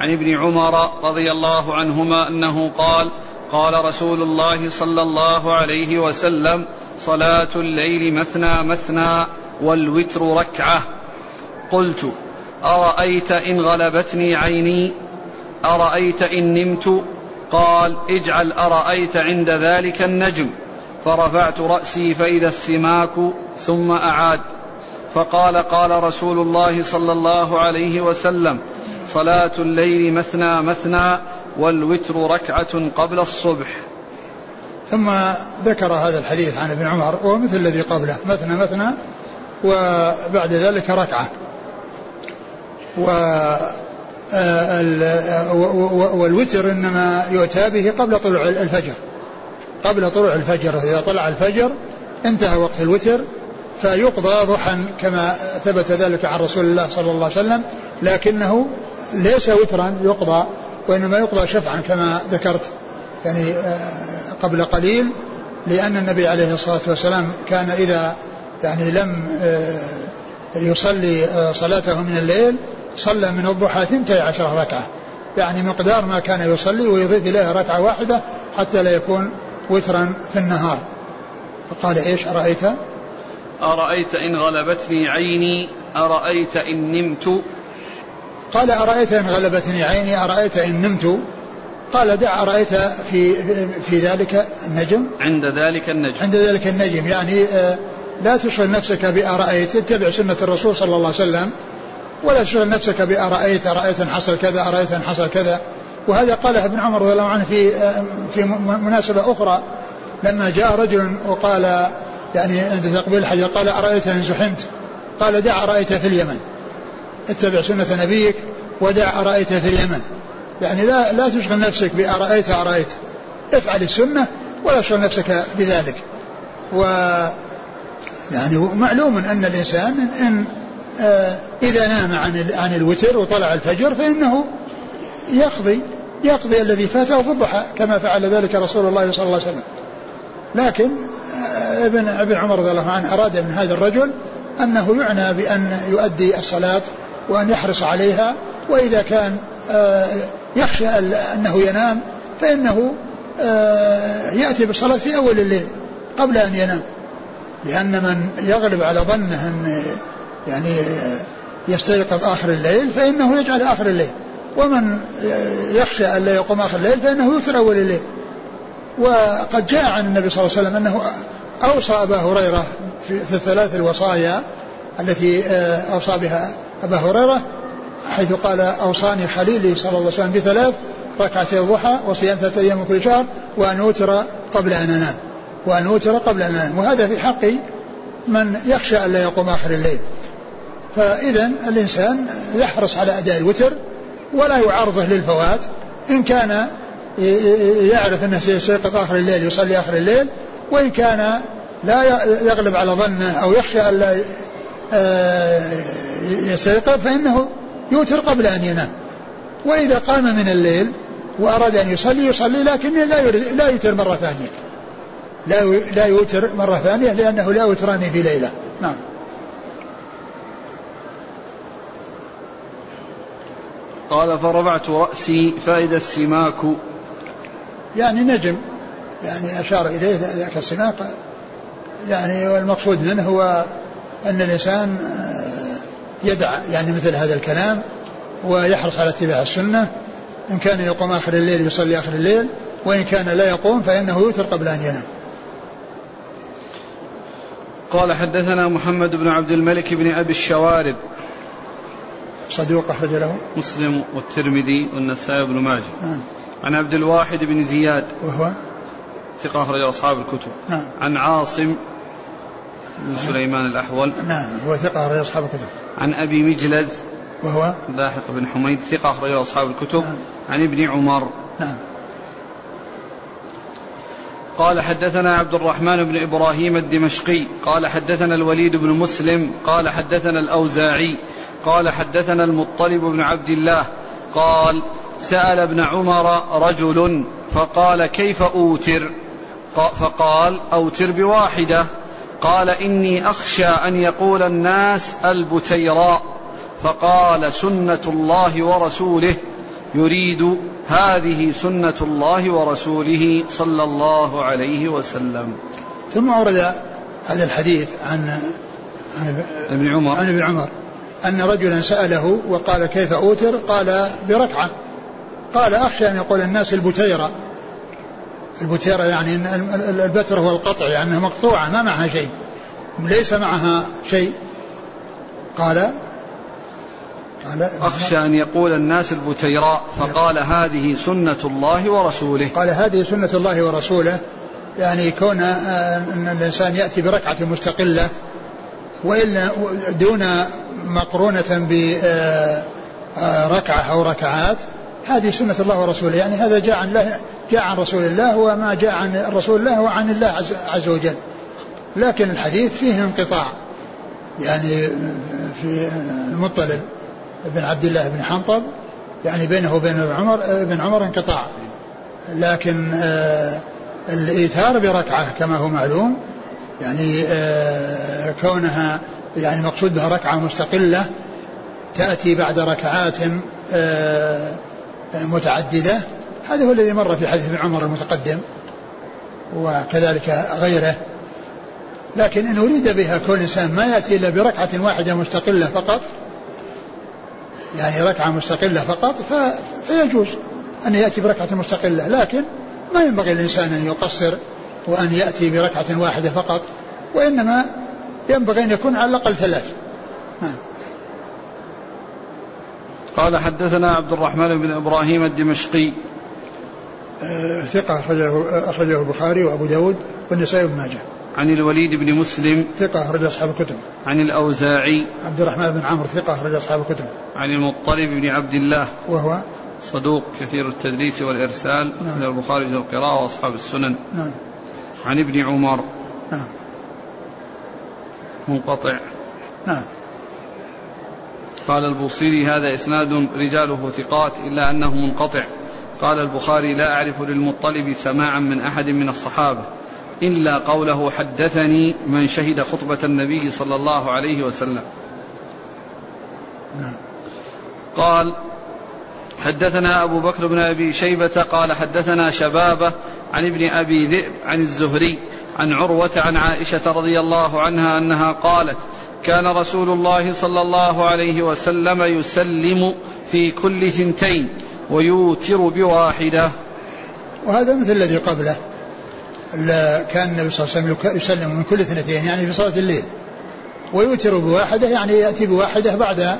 عن ابن عمر رضي الله عنهما أنه قال قال رسول الله صلى الله عليه وسلم صلاة الليل مثنى مثنى والوتر ركعة. قلت أرأيت إن غلبتني عيني؟ أرأيت إن نمت؟ قال اجعل أرأيت عند ذلك النجم. فرفعت رأسي فإذا السماك ثم أعاد. فقال قال رسول الله صلى الله عليه وسلم صلاة الليل مثنى مثنى والوتر ركعة قبل الصبح. ثم ذكر هذا الحديث عن ابن عمر وهو مثل الذي قبله مثنى مثنى وبعد ذلك ركعة. و والوتر إنما يؤتى به قبل طلوع الفجر. قبل طلوع الفجر إذا طلع الفجر انتهى وقت الوتر فيقضى ضحى كما ثبت ذلك عن رسول الله صلى الله عليه وسلم لكنه ليس وترا يقضى وإنما يقضى شفعا كما ذكرت يعني آه، قبل قليل لأن النبي عليه الصلاة والسلام كان إذا يعني لم آه، يصلي آه، صلاته من الليل صلى من الضحى ثنتي عشر ركعة. يعني مقدار ما كان يصلي ويضيف إليها ركعة واحدة حتى لا يكون وترا في النهار. فقال إيش؟ أرأيت؟ أرأيت إن غلبتني عيني؟ أرأيت إن نمت؟ قال أرأيت إن غلبتني عيني؟ أرأيت إن نمت؟ قال دع أرأيت في في ذلك النجم؟ عند ذلك النجم. عند ذلك النجم. يعني آه، لا تشغل نفسك بأرأيت. اتبع سنة الرسول صلى الله عليه وسلم. ولا تشغل نفسك بأرأيت. أرأيت أن حصل كذا أرأيت أن حصل كذا. وهذا قاله ابن عمر رضي الله عنه في في مناسبة أخرى لما جاء رجل وقال يعني عند تقبيل الحجر قال أرأيت إن زحمت؟ قال دع أرأيت في اليمن. اتبع سنة نبيك ودع أرأيت في اليمن. يعني لا لا تشغل نفسك بأرأيت أرأيت. افعل السنة ولا تشغل نفسك بذلك. و يعني معلوم أن الإنسان إن آه إذا نام عن عن الوتر وطلع الفجر فإنه يقضي يقضي الذي فاته في الضحى كما فعل ذلك رسول الله صلى الله عليه وسلم. لكن آه ابن ابن عمر رضي الله عنه أراد من هذا الرجل أنه يعنى بأن يؤدي الصلاة وأن يحرص عليها وإذا كان آه يخشى أنه ينام فإنه آه يأتي بالصلاة في أول الليل قبل أن ينام. لأن من يغلب على ظنه أن يعني يستيقظ آخر الليل فإنه يجعل آخر الليل. ومن يخشى أن لا يقوم آخر الليل فإنه يوتر أول الليل وقد جاء عن النبي صلى الله عليه وسلم أنه أوصى أبا هريرة في, الثلاث الوصايا التي أوصى بها أبا هريرة حيث قال أوصاني خليلي صلى الله عليه وسلم بثلاث ركعتي الضحى وصيام ثلاثة أيام من كل شهر وأن أوتر قبل أن أنام. وأن أوتر قبل أن أنام. وهذا في حق من يخشى أن لا يقوم آخر الليل. فإذا الإنسان يحرص على أداء الوتر ولا يعرضه للفوات. إن كان يعرف أنه سيستيقظ آخر الليل يصلي آخر الليل وإن كان لا يغلب على ظنه أو يخشى أن لا يستيقظ فإنه يوتر قبل أن ينام. وإذا قام من الليل وأراد أن يصلي يصلي لكن لا لا يوتر مرة ثانية. لا لا يوتر مرة ثانية لأنه لا يوتران في ليلة. نعم. قال فرفعت رأسي فإذا السماك. يعني نجم. يعني أشار إليه ذاك السماك. يعني والمقصود منه هو أن الإنسان يدع يعني مثل هذا الكلام ويحرص على اتباع السنة. إن كان يقوم آخر الليل يصلي آخر الليل وإن كان لا يقوم فإنه يوتر قبل أن ينام. قال حدثنا محمد بن عبد الملك بن أبي الشوارب. صدوق أخرج له. مسلم والترمذي والنسائي بن ماجه. نعم. عن عبد الواحد بن زياد. وهو؟ ثقة أخرج أصحاب الكتب. نعم. عن عاصم بن سليمان الأحول. نعم. هو ثقة أخرج أصحاب الكتب. عن أبي مجلز. وهو؟ لاحق بن حميد. ثقة أخرج أصحاب الكتب. نعم. عن ابن عمر. نعم. قال حدثنا عبد الرحمن بن إبراهيم الدمشقي. قال حدثنا الوليد بن مسلم. قال حدثنا الأوزاعي. قال حدثنا المطلب بن عبد الله قال سأل ابن عمر رجل فقال كيف أوتر؟ ق- فقال أوتر بواحدة. قال إني أخشى أن يقول الناس البتيراء. فقال سنة الله ورسوله. يريد هذه سنة الله ورسوله صلى الله عليه وسلم. ثم أورد هذا الحديث عن عن ابن عمر. عن ابن عمر. أن رجلا سأله وقال كيف أوتر؟ قال بركعة. قال أخشى أن يقول الناس البتيرة. البتيرة يعني البتر هو القطع يعني أنها مقطوعة ما معها شيء. ليس معها شيء. قال قال أخشى أن يقول الناس البتيراء فقال هذه سنة الله ورسوله. قال هذه سنة الله ورسوله. يعني كون آه، أن الإنسان يأتي بركعة مستقلة وإلا دون مقرونة بركعة أو ركعات هذه سنة الله ورسوله. يعني هذا جاء عن الله جاء عن رسول الله وما جاء عن رسول الله وعن الله عز, وجل. لكن الحديث فيه انقطاع. يعني في المطلب بن عبد الله بن حنطب يعني بينه وبين عمر ابن عمر انقطاع. لكن آه، الإيثار بركعة كما هو معلوم يعني آه، كونها يعني مقصود بها ركعة مستقلة تأتي بعد ركعات آه، متعددة هذا هو الذي مر في حديث ابن عمر المتقدم وكذلك غيره لكن إن أريد بها كون انسان ما يأتي إلا بركعة واحدة مستقلة فقط يعني ركعة مستقلة فقط. فيجوز أن يأتي بركعة مستقلة لكن ما ينبغي الإنسان أن يقصر وأن يأتي بركعة واحدة فقط وإنما ينبغي أن يكون على الأقل ثلاث. نعم قال حدثنا عبد الرحمن بن إبراهيم الدمشقي. آه، ثقة أخرجه أخرجه البخاري وأبو داود والنسائي بن ماجه. عن الوليد بن مسلم. ثقة أخرج أصحاب الكتب. عن الأوزاعي. عبد الرحمن بن عمرو ثقة أخرج أصحاب الكتب. عن المطلب بن عبد الله. وهو؟ صدوق كثير التدليس والإرسال. نعم. من البخاري في القراءة وأصحاب السنن. نعم. عن ابن عمر. نعم. منقطع. نعم. قال البوصيري هذا إسناد رجاله ثقات إلا أنه منقطع. قال البخاري لا أعرف للمطلب سماعا من أحد من الصحابة إلا قوله حدثني من شهد خطبة النبي صلى الله عليه وسلم. نعم. قال حدثنا أبو بكر بن أبي شيبة قال حدثنا شبابة عن ابن أبي ذئب عن الزهري عن عروة عن عائشة رضي الله عنها أنها قالت كان رسول الله صلى الله عليه وسلم يسلم في كل ثنتين ويوتر بواحدة. وهذا مثل الذي قبله. كان النبي صلى الله عليه وسلم يسلم من كل اثنتين يعني في صلاة الليل. ويوتر بواحدة يعني يأتي بواحدة بعد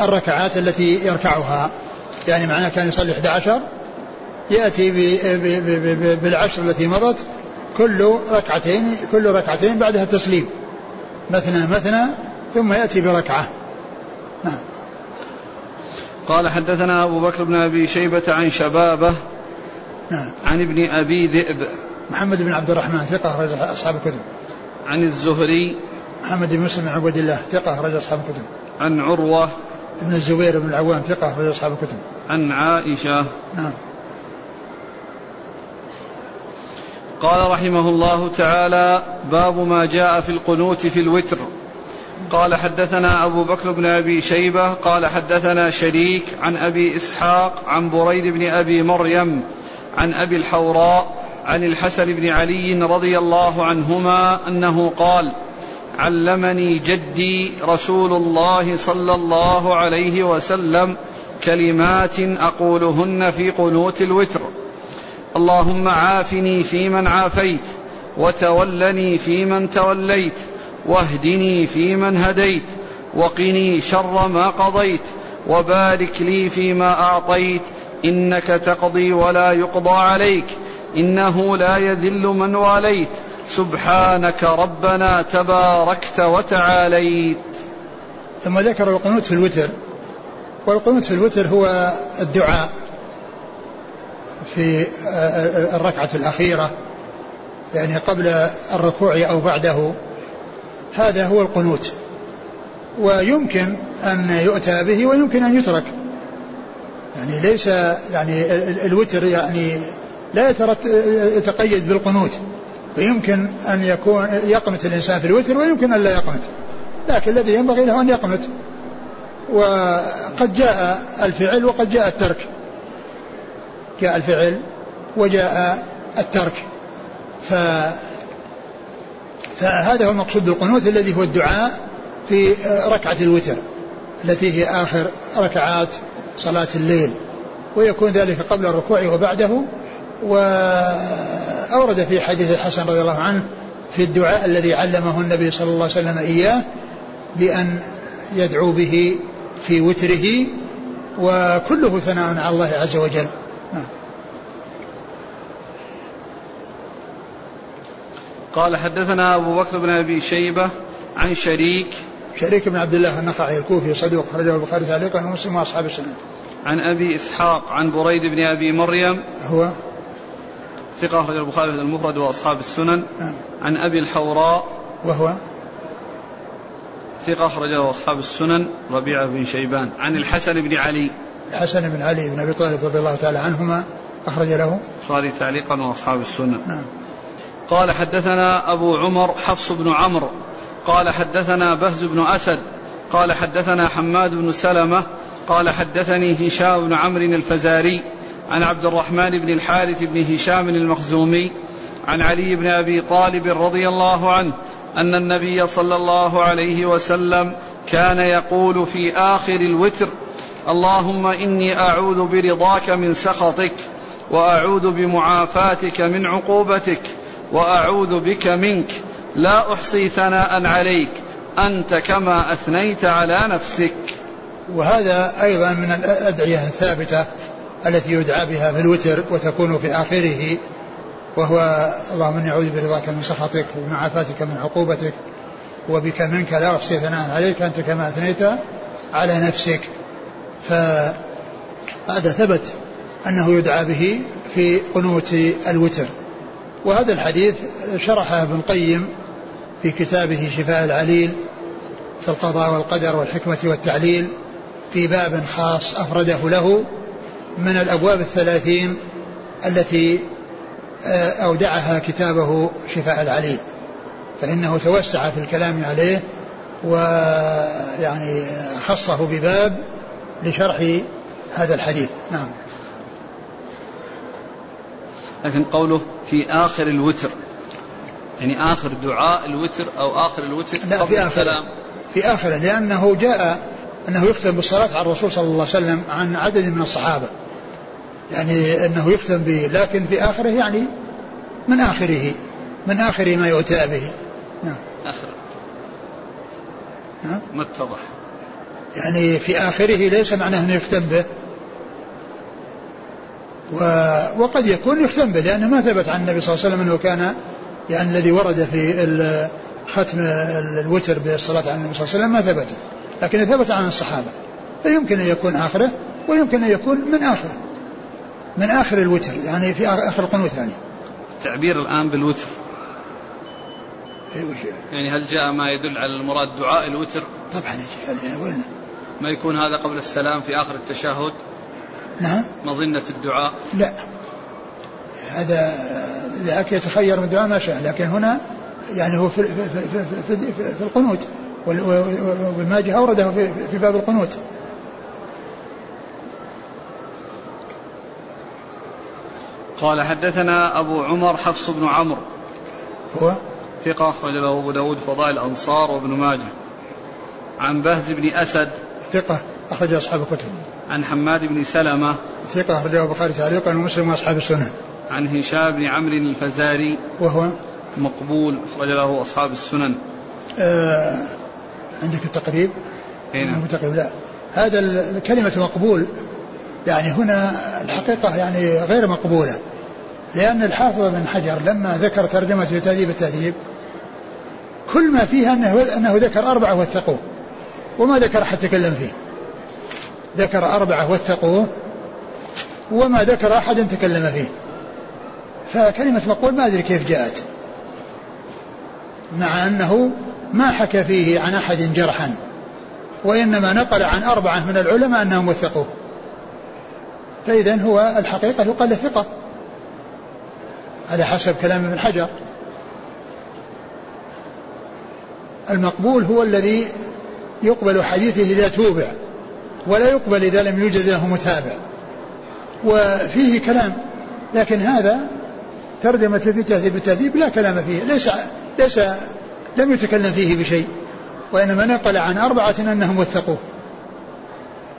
الركعات التي يركعها. يعني معناه كان يصلي 11 يأتي بالعشر التي مضت كل ركعتين كل ركعتين بعدها تسليم مثنى مثنى ثم يأتي بركعة. نعم. قال حدثنا أبو بكر بن أبي شيبة عن شبابة نعم. عن ابن أبي ذئب. محمد بن عبد الرحمن ثقة أخرج أصحاب الكتب. عن الزهري. محمد بن مسلم بن عبد الله ثقة أخرج أصحاب الكتب. عن عروة. ابن الزبير بن العوام ثقة أخرج أصحاب الكتب. عن عائشة. نعم. قال رحمه الله تعالى باب ما جاء في القنوت في الوتر. قال حدثنا أبو بكر بن أبي شيبة قال حدثنا شريك عن أبي إسحاق عن بريد بن أبي مريم عن أبي الحوراء عن الحسن بن علي رضي الله عنهما أنه قال علمني جدي رسول الله صلى الله عليه وسلم كلمات أقولهن في قنوت الوتر. اللهم عافني فيمن عافيت وتولني فيمن توليت واهدني فيمن هديت وقني شر ما قضيت وبارك لي فيما أعطيت إنك تقضي ولا يقضى عليك إنه لا يذل من واليت سبحانك ربنا تباركت وتعاليت. ثم ذكر القنوت في الوتر والقنوت في الوتر هو الدعاء. في الركعة الأخيرة يعني قبل الركوع أو بعده هذا هو القنوت. ويمكن أن يؤتى به ويمكن أن يترك. يعني ليس يعني الوتر يعني لا يتقيد بالقنوت. فيمكن أن يكون يقنت الإنسان في الوتر ويمكن أن لا يقنت. لكن الذي ينبغي له أن يقنت. وقد جاء الفعل وقد جاء الترك. جاء الفعل وجاء الترك. ف فهذا هو المقصود بالقنوت الذي هو الدعاء في ركعة الوتر التي هي آخر ركعات صلاة الليل. ويكون ذلك قبل الركوع وبعده. وأورد في حديث الحسن رضي الله عنه في الدعاء الذي علمه النبي صلى الله عليه وسلم إياه بأن يدعو به في وتره. وكله ثناء على الله عز وجل. قال حدثنا أبو بكر بن أبي شيبة عن شريك شريك بن عبد الله النخعي الكوفي صدوق خرجه البخاري تعليقا ومسلم وأصحاب السنة. عن أبي إسحاق عن بريد بن أبي مريم هو ثقة أخرج البخاري في المفرد وأصحاب السنن نعم. عن أبي الحوراء وهو ثقة أخرجه أصحاب السنن ربيعة بن شيبان عن الحسن بن علي الحسن بن علي بن أبي طالب رضي الله تعالى عنهما أخرج له البخاري تعليقا وأصحاب السنن نعم. قال حدثنا أبو عمر حفص بن عمرو قال حدثنا بهز بن أسد قال حدثنا حماد بن سلمة قال حدثني هشام بن عمرو الفزاري عن عبد الرحمن بن الحارث بن هشام المخزومي عن علي بن أبي طالب رضي الله عنه أن النبي صلى الله عليه وسلم كان يقول في آخر الوتر اللهم إني أعوذ برضاك من سخطك وأعوذ بمعافاتك من عقوبتك. وأعوذ بك منك. لا أحصي ثناء عليك. أنت كما أثنيت على نفسك. وهذا أيضا من الأدعية الثابتة التي يدعى بها في الوتر وتكون في آخره وهو اللهم إني أعوذ برضاك من سخطك وبمعافاتك من عقوبتك وبك منك لا أحصي ثناء عليك. أنت كما أثنيت على نفسك. فهذا ثبت أنه يدعى به في قنوت الوتر. وهذا الحديث شرحه ابن قيم في كتابه شفاء العليل في القضاء والقدر والحكمة والتعليل في باب خاص أفرده له من الأبواب الثلاثين التي آه، أودعها كتابه شفاء العليل. فإنه توسع في الكلام عليه ويعني خصه بباب لشرح هذا الحديث. نعم. لكن قوله في آخر الوتر. يعني آخر دعاء الوتر أو آخر الوتر لا في آخر. في آخره لأنه جاء أنه يختم بالصلاة على الرسول صلى الله عليه وسلم عن عدد من الصحابة. يعني أنه يختم به لكن في آخره يعني من آخره من آخر ما يؤتى به. نعم. آخر. نعم. ما اتضح. يعني في آخره ليس معناه أنه يختم به. وقد يكون يختم به لأنه ما ثبت عن النبي صلى الله عليه وسلم أنه كان يعني الذي ورد في ختم الوتر بالصلاة على النبي صلى الله عليه وسلم ما ثبت لكن ثبت عن الصحابة فيمكن أن يكون آخره ويمكن أن يكون من آخره من آخر الوتر يعني في آخر القنوت يعني التعبير الآن بالوتر. يعني؟ هل جاء ما يدل على المراد دعاء الوتر؟ طبعا وين؟ ما يكون هذا قبل السلام في آخر التشهد؟ نعم. مظنة الدعاء. لا. هذا ذاك يتخير من الدعاء ما شاء لكن هنا يعني هو في, في, في, في, في, في القنوت والماجه أورده في, في باب القنوت. قال حدثنا أبو عمر حفص بن عمرو. هو؟ ثقة أخرج له أبو داود فضائل الأنصار وابن ماجه. عن بهز بن أسد. ثقة. أخرج أصحاب الكتب. عن حماد بن سلمة. ثقة أخرجه البخاري تعليقا ومسلم وأصحاب السنن عن هشام بن عمرو الفزاري. وهو مقبول أخرج له أصحاب السنن. آه عندك التقريب؟ هنا نعم. التقريب لا. هذا كلمة مقبول. يعني هنا الحقيقة يعني غير مقبولة. لأن الحافظ بن حجر لما ذكر ترجمة تهذيب التهذيب كل ما فيها أنه, أنه ذكر أربعة وثقوه وما ذكر أحد تكلم فيه. ذكر أربعة وثقوه وما ذكر أحد تكلم فيه. فكلمة مقبول ما أدري كيف جاءت. مع أنه ما حكى فيه عن أحد جرحا وإنما نقل عن أربعة من العلماء أنهم وثقوه. فإذا هو الحقيقة يقال ثقة. على حسب كلام ابن حجر. المقبول هو الذي يقبل حديثه إذا توبع ولا يقبل إذا لم يوجد له متابع. وفيه كلام لكن هذا ترجمة في تهذيب التهذيب لا كلام فيه ليس ليس لم يتكلم فيه بشيء وإنما نقل عن أربعة أنهم وثقوه.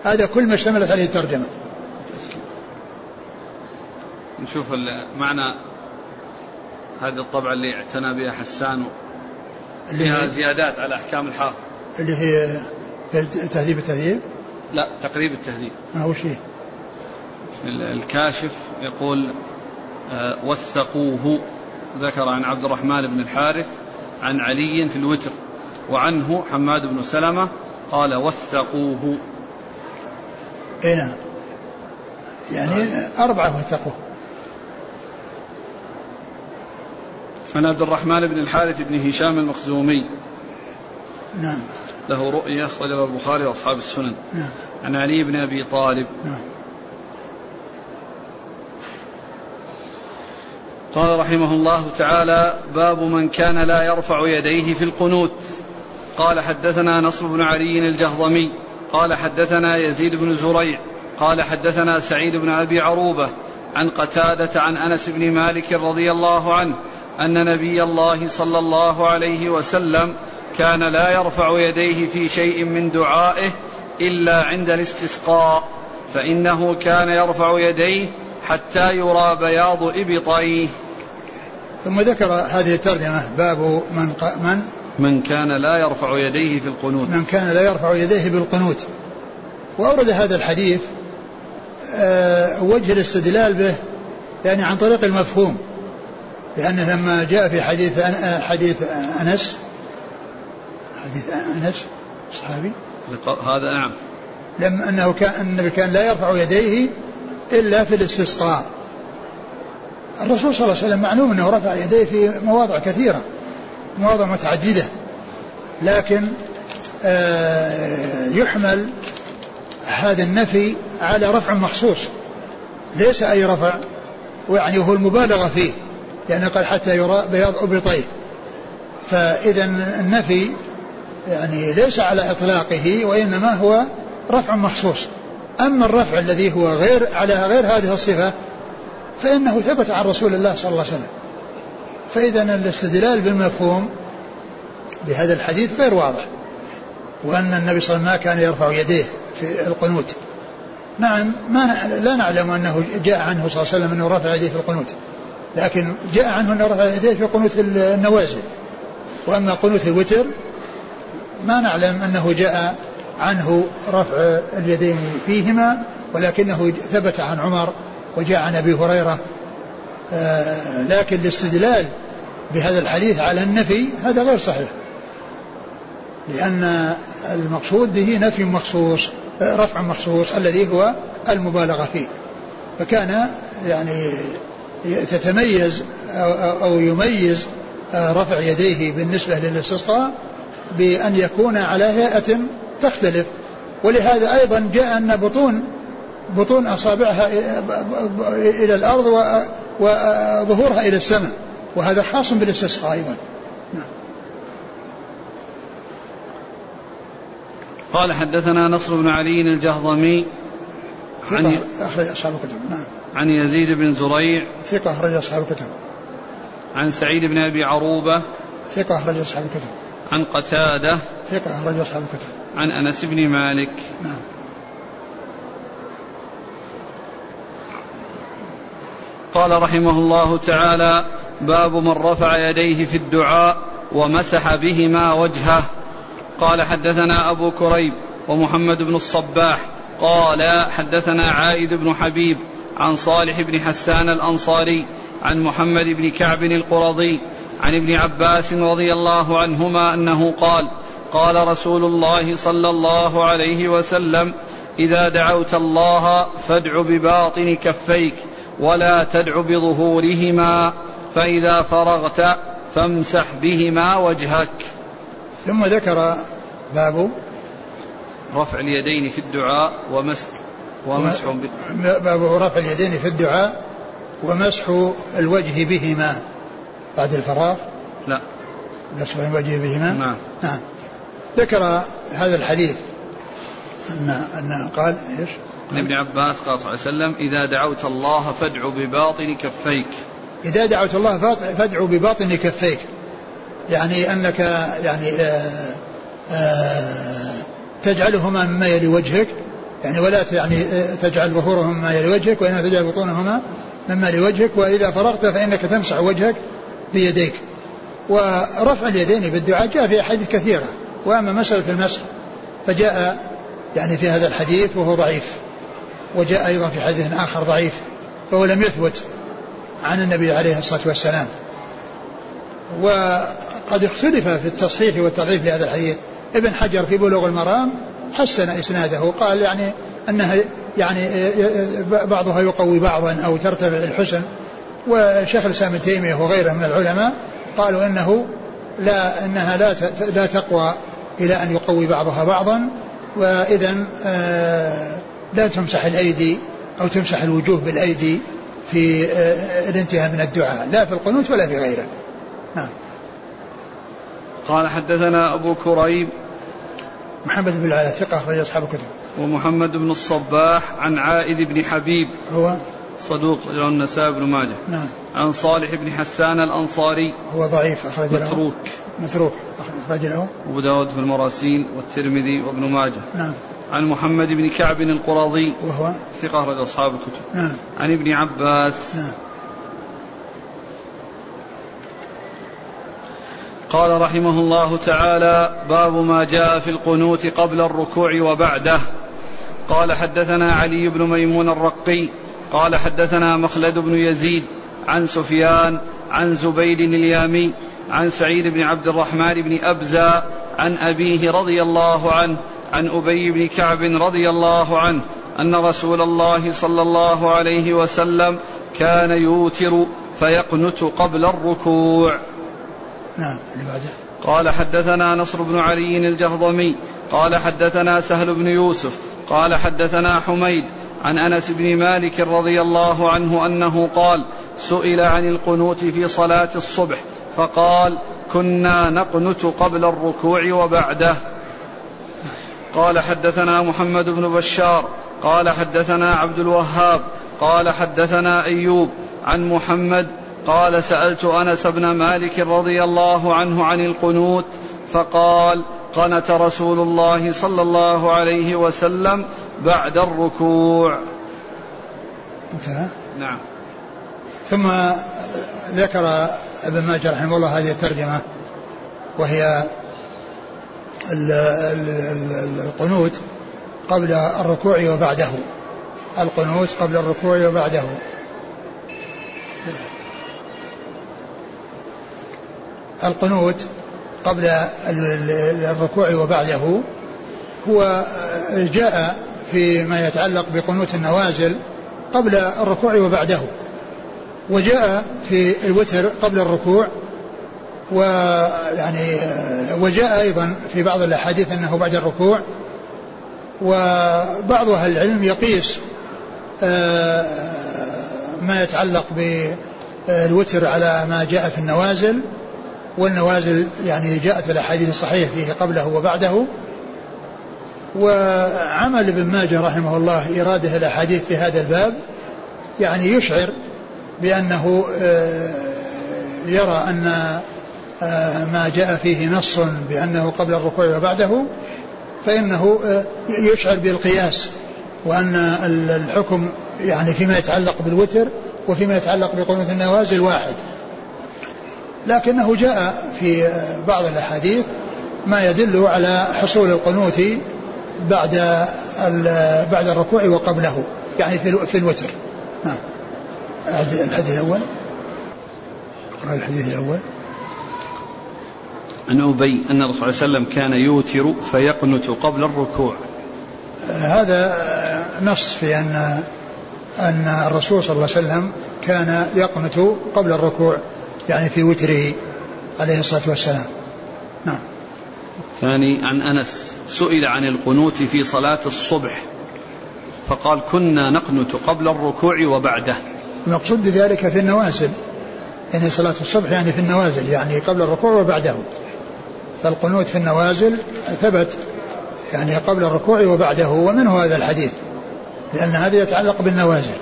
هذا كل ما اشتملت عليه الترجمة. نشوف معنى هذه الطبعة اللي اعتنى بها حسان اللي فيها زيادات على أحكام الحافظ. اللي هي تهذيب التهذيب. لا تقريب التهذيب. ما هو شيء؟ الكاشف يقول آه، وثقوه. ذكر عن عبد الرحمن بن الحارث عن علي في الوتر وعنه حماد بن سلمة قال وثقوه. اي نعم يعني أربعة وثقوه عن عبد الرحمن بن الحارث بن هشام المخزومي. نعم. له رؤية أخرجها البخاري وأصحاب السنن. نعم. عن علي بن أبي طالب. نعم. قال رحمه الله تعالى باب من كان لا يرفع يديه في القنوت. قال حدثنا نصر بن علي الجهضمي. قال حدثنا يزيد بن زريع. قال حدثنا سعيد بن أبي عروبة عن قتادة عن أنس بن مالك رضي الله عنه أن نبي الله صلى الله عليه وسلم كان لا يرفع يديه في شيء من دعائه إلا عند الاستسقاء فإنه كان يرفع يديه حتى يرى بياض إبطيه. ثم ذكر هذه الترجمة باب من من؟ من كان لا يرفع يديه في القنوت. من كان لا يرفع يديه بالقنوت. وأورد هذا الحديث أه وجه الاستدلال به يعني عن طريق المفهوم. لأنه لما جاء في حديث حديث أنس حديث أنس الصحابي؟ هذا نعم لما أنه كان النبي كان لا يرفع يديه إلا في الاستسقاء. الرسول صلى الله عليه وسلم معلوم أنه رفع يديه في مواضع كثيرة مواضع متعددة لكن آه، يحمل هذا النفي على رفع مخصوص. ليس أي رفع ويعني هو المبالغة فيه لأنه قال حتى يرى بياض أبطيه فإذا النفي يعني ليس على إطلاقه وإنما هو رفع مخصوص. أما الرفع الذي هو غير على غير هذه الصفة فإنه ثبت عن رسول الله صلى الله عليه وسلم. فإذا الاستدلال بالمفهوم بهذا الحديث غير واضح. وأن النبي صلى الله عليه وسلم ما كان يرفع يديه في القنوت. نعم ما لا نعلم أنه جاء عنه صلى الله عليه وسلم أنه رفع يديه في القنوت. لكن جاء عنه أنه رفع يديه في قنوت النوازل. وأما قنوت الوتر ما نعلم أنه جاء عنه رفع اليدين فيهما ولكنه ثبت عن عمر وجاء عن أبي هريرة. آه، لكن الاستدلال بهذا الحديث على النفي هذا غير صحيح. لأن المقصود به نفي مخصوص آه، رفع مخصوص الذي هو المبالغة فيه. فكان يعني تتميز أو يميز آه، رفع يديه بالنسبة للاستسقاء بأن يكون على هيئة تختلف. ولهذا أيضا جاء أن بطون بطون أصابعها إلى الأرض وظهورها إلى السماء. وهذا خاص بالاستسقاء أيضا. نعم. قال حدثنا نصر بن علي الجهضمي عن أخرج أصحاب الكتب. نعم. عن يزيد بن زريع ثقة أخرج أصحاب الكتب. عن سعيد بن أبي عروبة ثقة أخرج أصحاب الكتب. عن قتادة ثقة أخرج أصحاب الكتب. عن أنس بن مالك. نعم. قال رحمه الله تعالى باب من رفع يديه في الدعاء ومسح بهما وجهه. قال حدثنا أبو كريب ومحمد بن الصباح. قال حدثنا عائد بن حبيب عن صالح بن حسان الأنصاري عن محمد بن كعب القرظي عن ابن عباس رضي الله عنهما أنه قال قال رسول الله صلى الله عليه وسلم إذا دعوت الله فادع بباطن كفيك ولا تدع بظهورهما فإذا فرغت فامسح بهما وجهك. ثم ذكر باب رفع اليدين في الدعاء ومسح ومسح باب رفع اليدين في الدعاء ومسح الوجه بهما. بعد الفراغ؟ لا. مسح الوجه بهما؟ نعم. نعم. ذكر هذا الحديث. أن أن قال إيش؟ عن ابن عباس قال صلى الله عليه وسلم إذا دعوت الله فادع بباطن كفيك. إذا دعوت الله فادعو بباطن كفيك. يعني أنك يعني آآ آه، آآ آه، تجعلهما مما يلي وجهك. يعني ولا يعني آه، تجعل ظهورهما مما يلي وجهك وإنما تجعل بطونهما مما يلي وجهك. وإذا فرغت فإنك تمسح وجهك بيديك. ورفع اليدين بالدعاء جاء في أحاديث كثيرة. وأما مسألة المسح فجاء يعني في هذا الحديث وهو ضعيف. وجاء أيضا في حديث آخر ضعيف فهو لم يثبت عن النبي عليه الصلاة والسلام. وقد اختلف في التصحيح والتضعيف لهذا الحديث. ابن حجر في بلوغ المرام حسن إسناده. قال يعني أنها يعني بعضها يقوي بعضا أو ترتفع الحسن. وشيخ الإسلام ابن تيمية وغيره من العلماء قالوا أنه لا أنها لا لا تقوى إلى أن يقوي بعضها بعضا وإذا آه، لا تمسح الأيدي أو تمسح الوجوه بالأيدي في آه، الانتهاء من الدعاء لا في القنوت ولا في غيره. نعم. قال حدثنا أبو كريب محمد بن العلاء ثقة أخرج أصحاب الكتب. ومحمد بن الصباح عن عائد بن حبيب هو؟ صدوق له النسائي بن ماجه. نعم. عن صالح بن حسان الأنصاري. هو ضعيف أخرج له متروك. متروك أخرج له أبو داود في المراسيل والترمذي وابن ماجه. نعم. عن محمد بن كعب القرظي وهو؟ ثقة أخرج أصحاب الكتب. نعم. عن ابن عباس. نعم. قال رحمه الله تعالى باب ما جاء في القنوت قبل الركوع وبعده. قال حدثنا علي بن ميمون الرقي قال حدثنا مخلد بن يزيد عن سفيان عن زبيد اليامي عن سعيد بن عبد الرحمن بن أبزة عن أبيه رضي الله عنه عن أبي بن كعب رضي الله عنه أن رسول الله صلى الله عليه وسلم كان يوتر فيقنت قبل الركوع. نعم قال حدثنا نصر بن علي الجهضمي قال حدثنا سهل بن يوسف قال حدثنا حميد عن أنس بن مالك رضي الله عنه أنه قال سئل عن القنوت في صلاة الصبح فقال كنا نقنت قبل الركوع وبعده. قال حدثنا محمد بن بشار. قال حدثنا عبد الوهاب. قال حدثنا أيوب. عن محمد. قال سألت أنس بن مالك رضي الله عنه عن القنوت فقال قنت رسول الله صلى الله عليه وسلم بعد الركوع. انتهى؟ نعم. ثم ذكر ابن ماجه رحمه الله هذه الترجمة وهي القنوت قبل الركوع وبعده. القنوت قبل الركوع وبعده. القنوت قبل الركوع وبعده هو جاء فيما يتعلق بقنوت النوازل قبل الركوع وبعده. وجاء في الوتر قبل الركوع ويعني وجاء أيضا في بعض الأحاديث أنه بعد الركوع. وبعض أهل العلم يقيس آه، ما يتعلق بالوتر على ما جاء في النوازل والنوازل يعني جاءت الأحاديث الصحيحة فيه قبله وبعده. وعمل ابن ماجه رحمه الله إيراده الأحاديث في هذا الباب يعني يشعر بأنه آه، يرى أن آه، ما جاء فيه نص بأنه قبل الركوع وبعده فإنه آه، يشعر بالقياس وأن الحكم يعني فيما يتعلق بالوتر وفيما يتعلق بقنوت النوازل واحد. لكنه جاء في بعض الأحاديث ما يدل على حصول القنوت بعد بعد الركوع وقبله يعني في الوتر. نعم الحديث الأول. اقرأ الحديث الأول. عن أبي أن الرسول صلى الله عليه وسلم كان يوتر فيقنت قبل الركوع. هذا نص في أن أن الرسول صلى الله عليه وسلم كان يقنت قبل الركوع يعني في وتره عليه الصلاة والسلام. نعم. ثاني عن أنس سئل عن القنوت في صلاة الصبح فقال كنا نقنت قبل الركوع وبعده. المقصود بذلك في النوازل يعني صلاة الصبح يعني في النوازل يعني قبل الركوع وبعده. فالقنوت في النوازل ثبت يعني قبل الركوع وبعده ومنه هذا الحديث لأن هذا يتعلق بالنوازل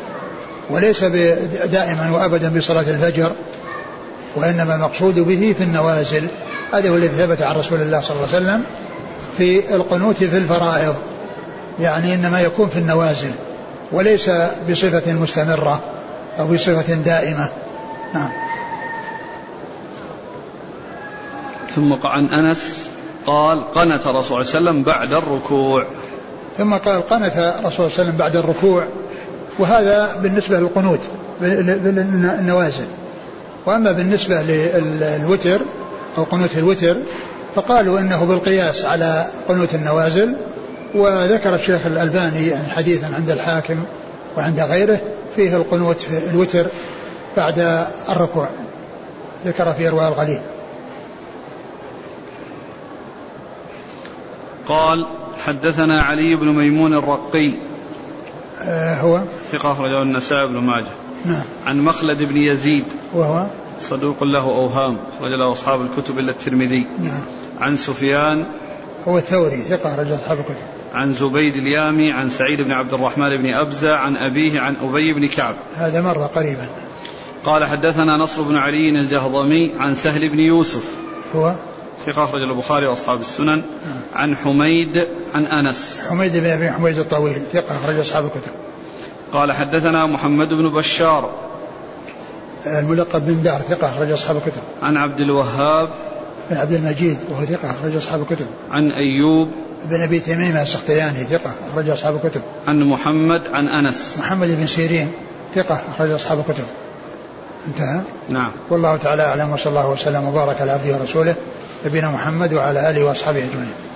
وليس دائما وأبدا بصلاة الفجر وإنما المقصود به في النوازل. هذا هو الذي ثبت عن رسول الله صلى الله عليه وسلم في القنوت في الفرائض. يعني إنما يكون في النوازل وليس بصفة مستمرة أو بصفة دائمة. نعم. ثم عن أنس قال قنت رسول الله صلى الله عليه وسلم بعد الركوع. ثم قال قنت رسول الله صلى الله عليه وسلم بعد الركوع وهذا بالنسبة للقنوت بالنوازل وأما بالنسبة للوتر أو قنوت الوتر فقالوا إنه بالقياس على قنوت النوازل وذكر الشيخ الألباني يعني حديثا عند الحاكم وعند غيره فيه القنوت في الوتر بعد الركوع ذكر في إرواء الغليل. قال حدثنا علي بن ميمون الرقي آه هو؟ ثقة أخرجه النسائي بن ماجه نعم. عن مخلد بن يزيد وهو؟ صدوق له أوهام رجل أصحاب الكتب إلا الترمذي. نعم. عن سفيان. هو الثوري ثقة رجل أصحاب الكتب. عن زبيد اليامي عن سعيد بن عبد الرحمن بن أبزة عن أبيه عن أبي بن كعب. هذا مر قريبا. قال حدثنا نصر بن علي الجهضمي عن سهل بن يوسف. هو؟ ثقة أخرج البخاري وأصحاب السنن. نعم. عن حميد عن أنس. حميد بن أبي حميد الطويل ثقة أخرج أصحاب الكتب. قال حدثنا محمد بن بشار. الملقب بن دار ثقة أخرج أصحاب الكتب. عن عبد الوهاب. بن عبد المجيد وهو ثقة أخرج أصحاب الكتب. عن أيوب. بن أبي تميمة السختياني ثقة أخرج أصحاب الكتب. عن محمد عن أنس. محمد بن سيرين ثقة أخرج أصحاب الكتب. انتهى؟ نعم. والله تعالى أعلم وصلى الله وسلم وبارك على عبده ورسوله نبينا محمد وعلى آله وأصحابه أجمعين.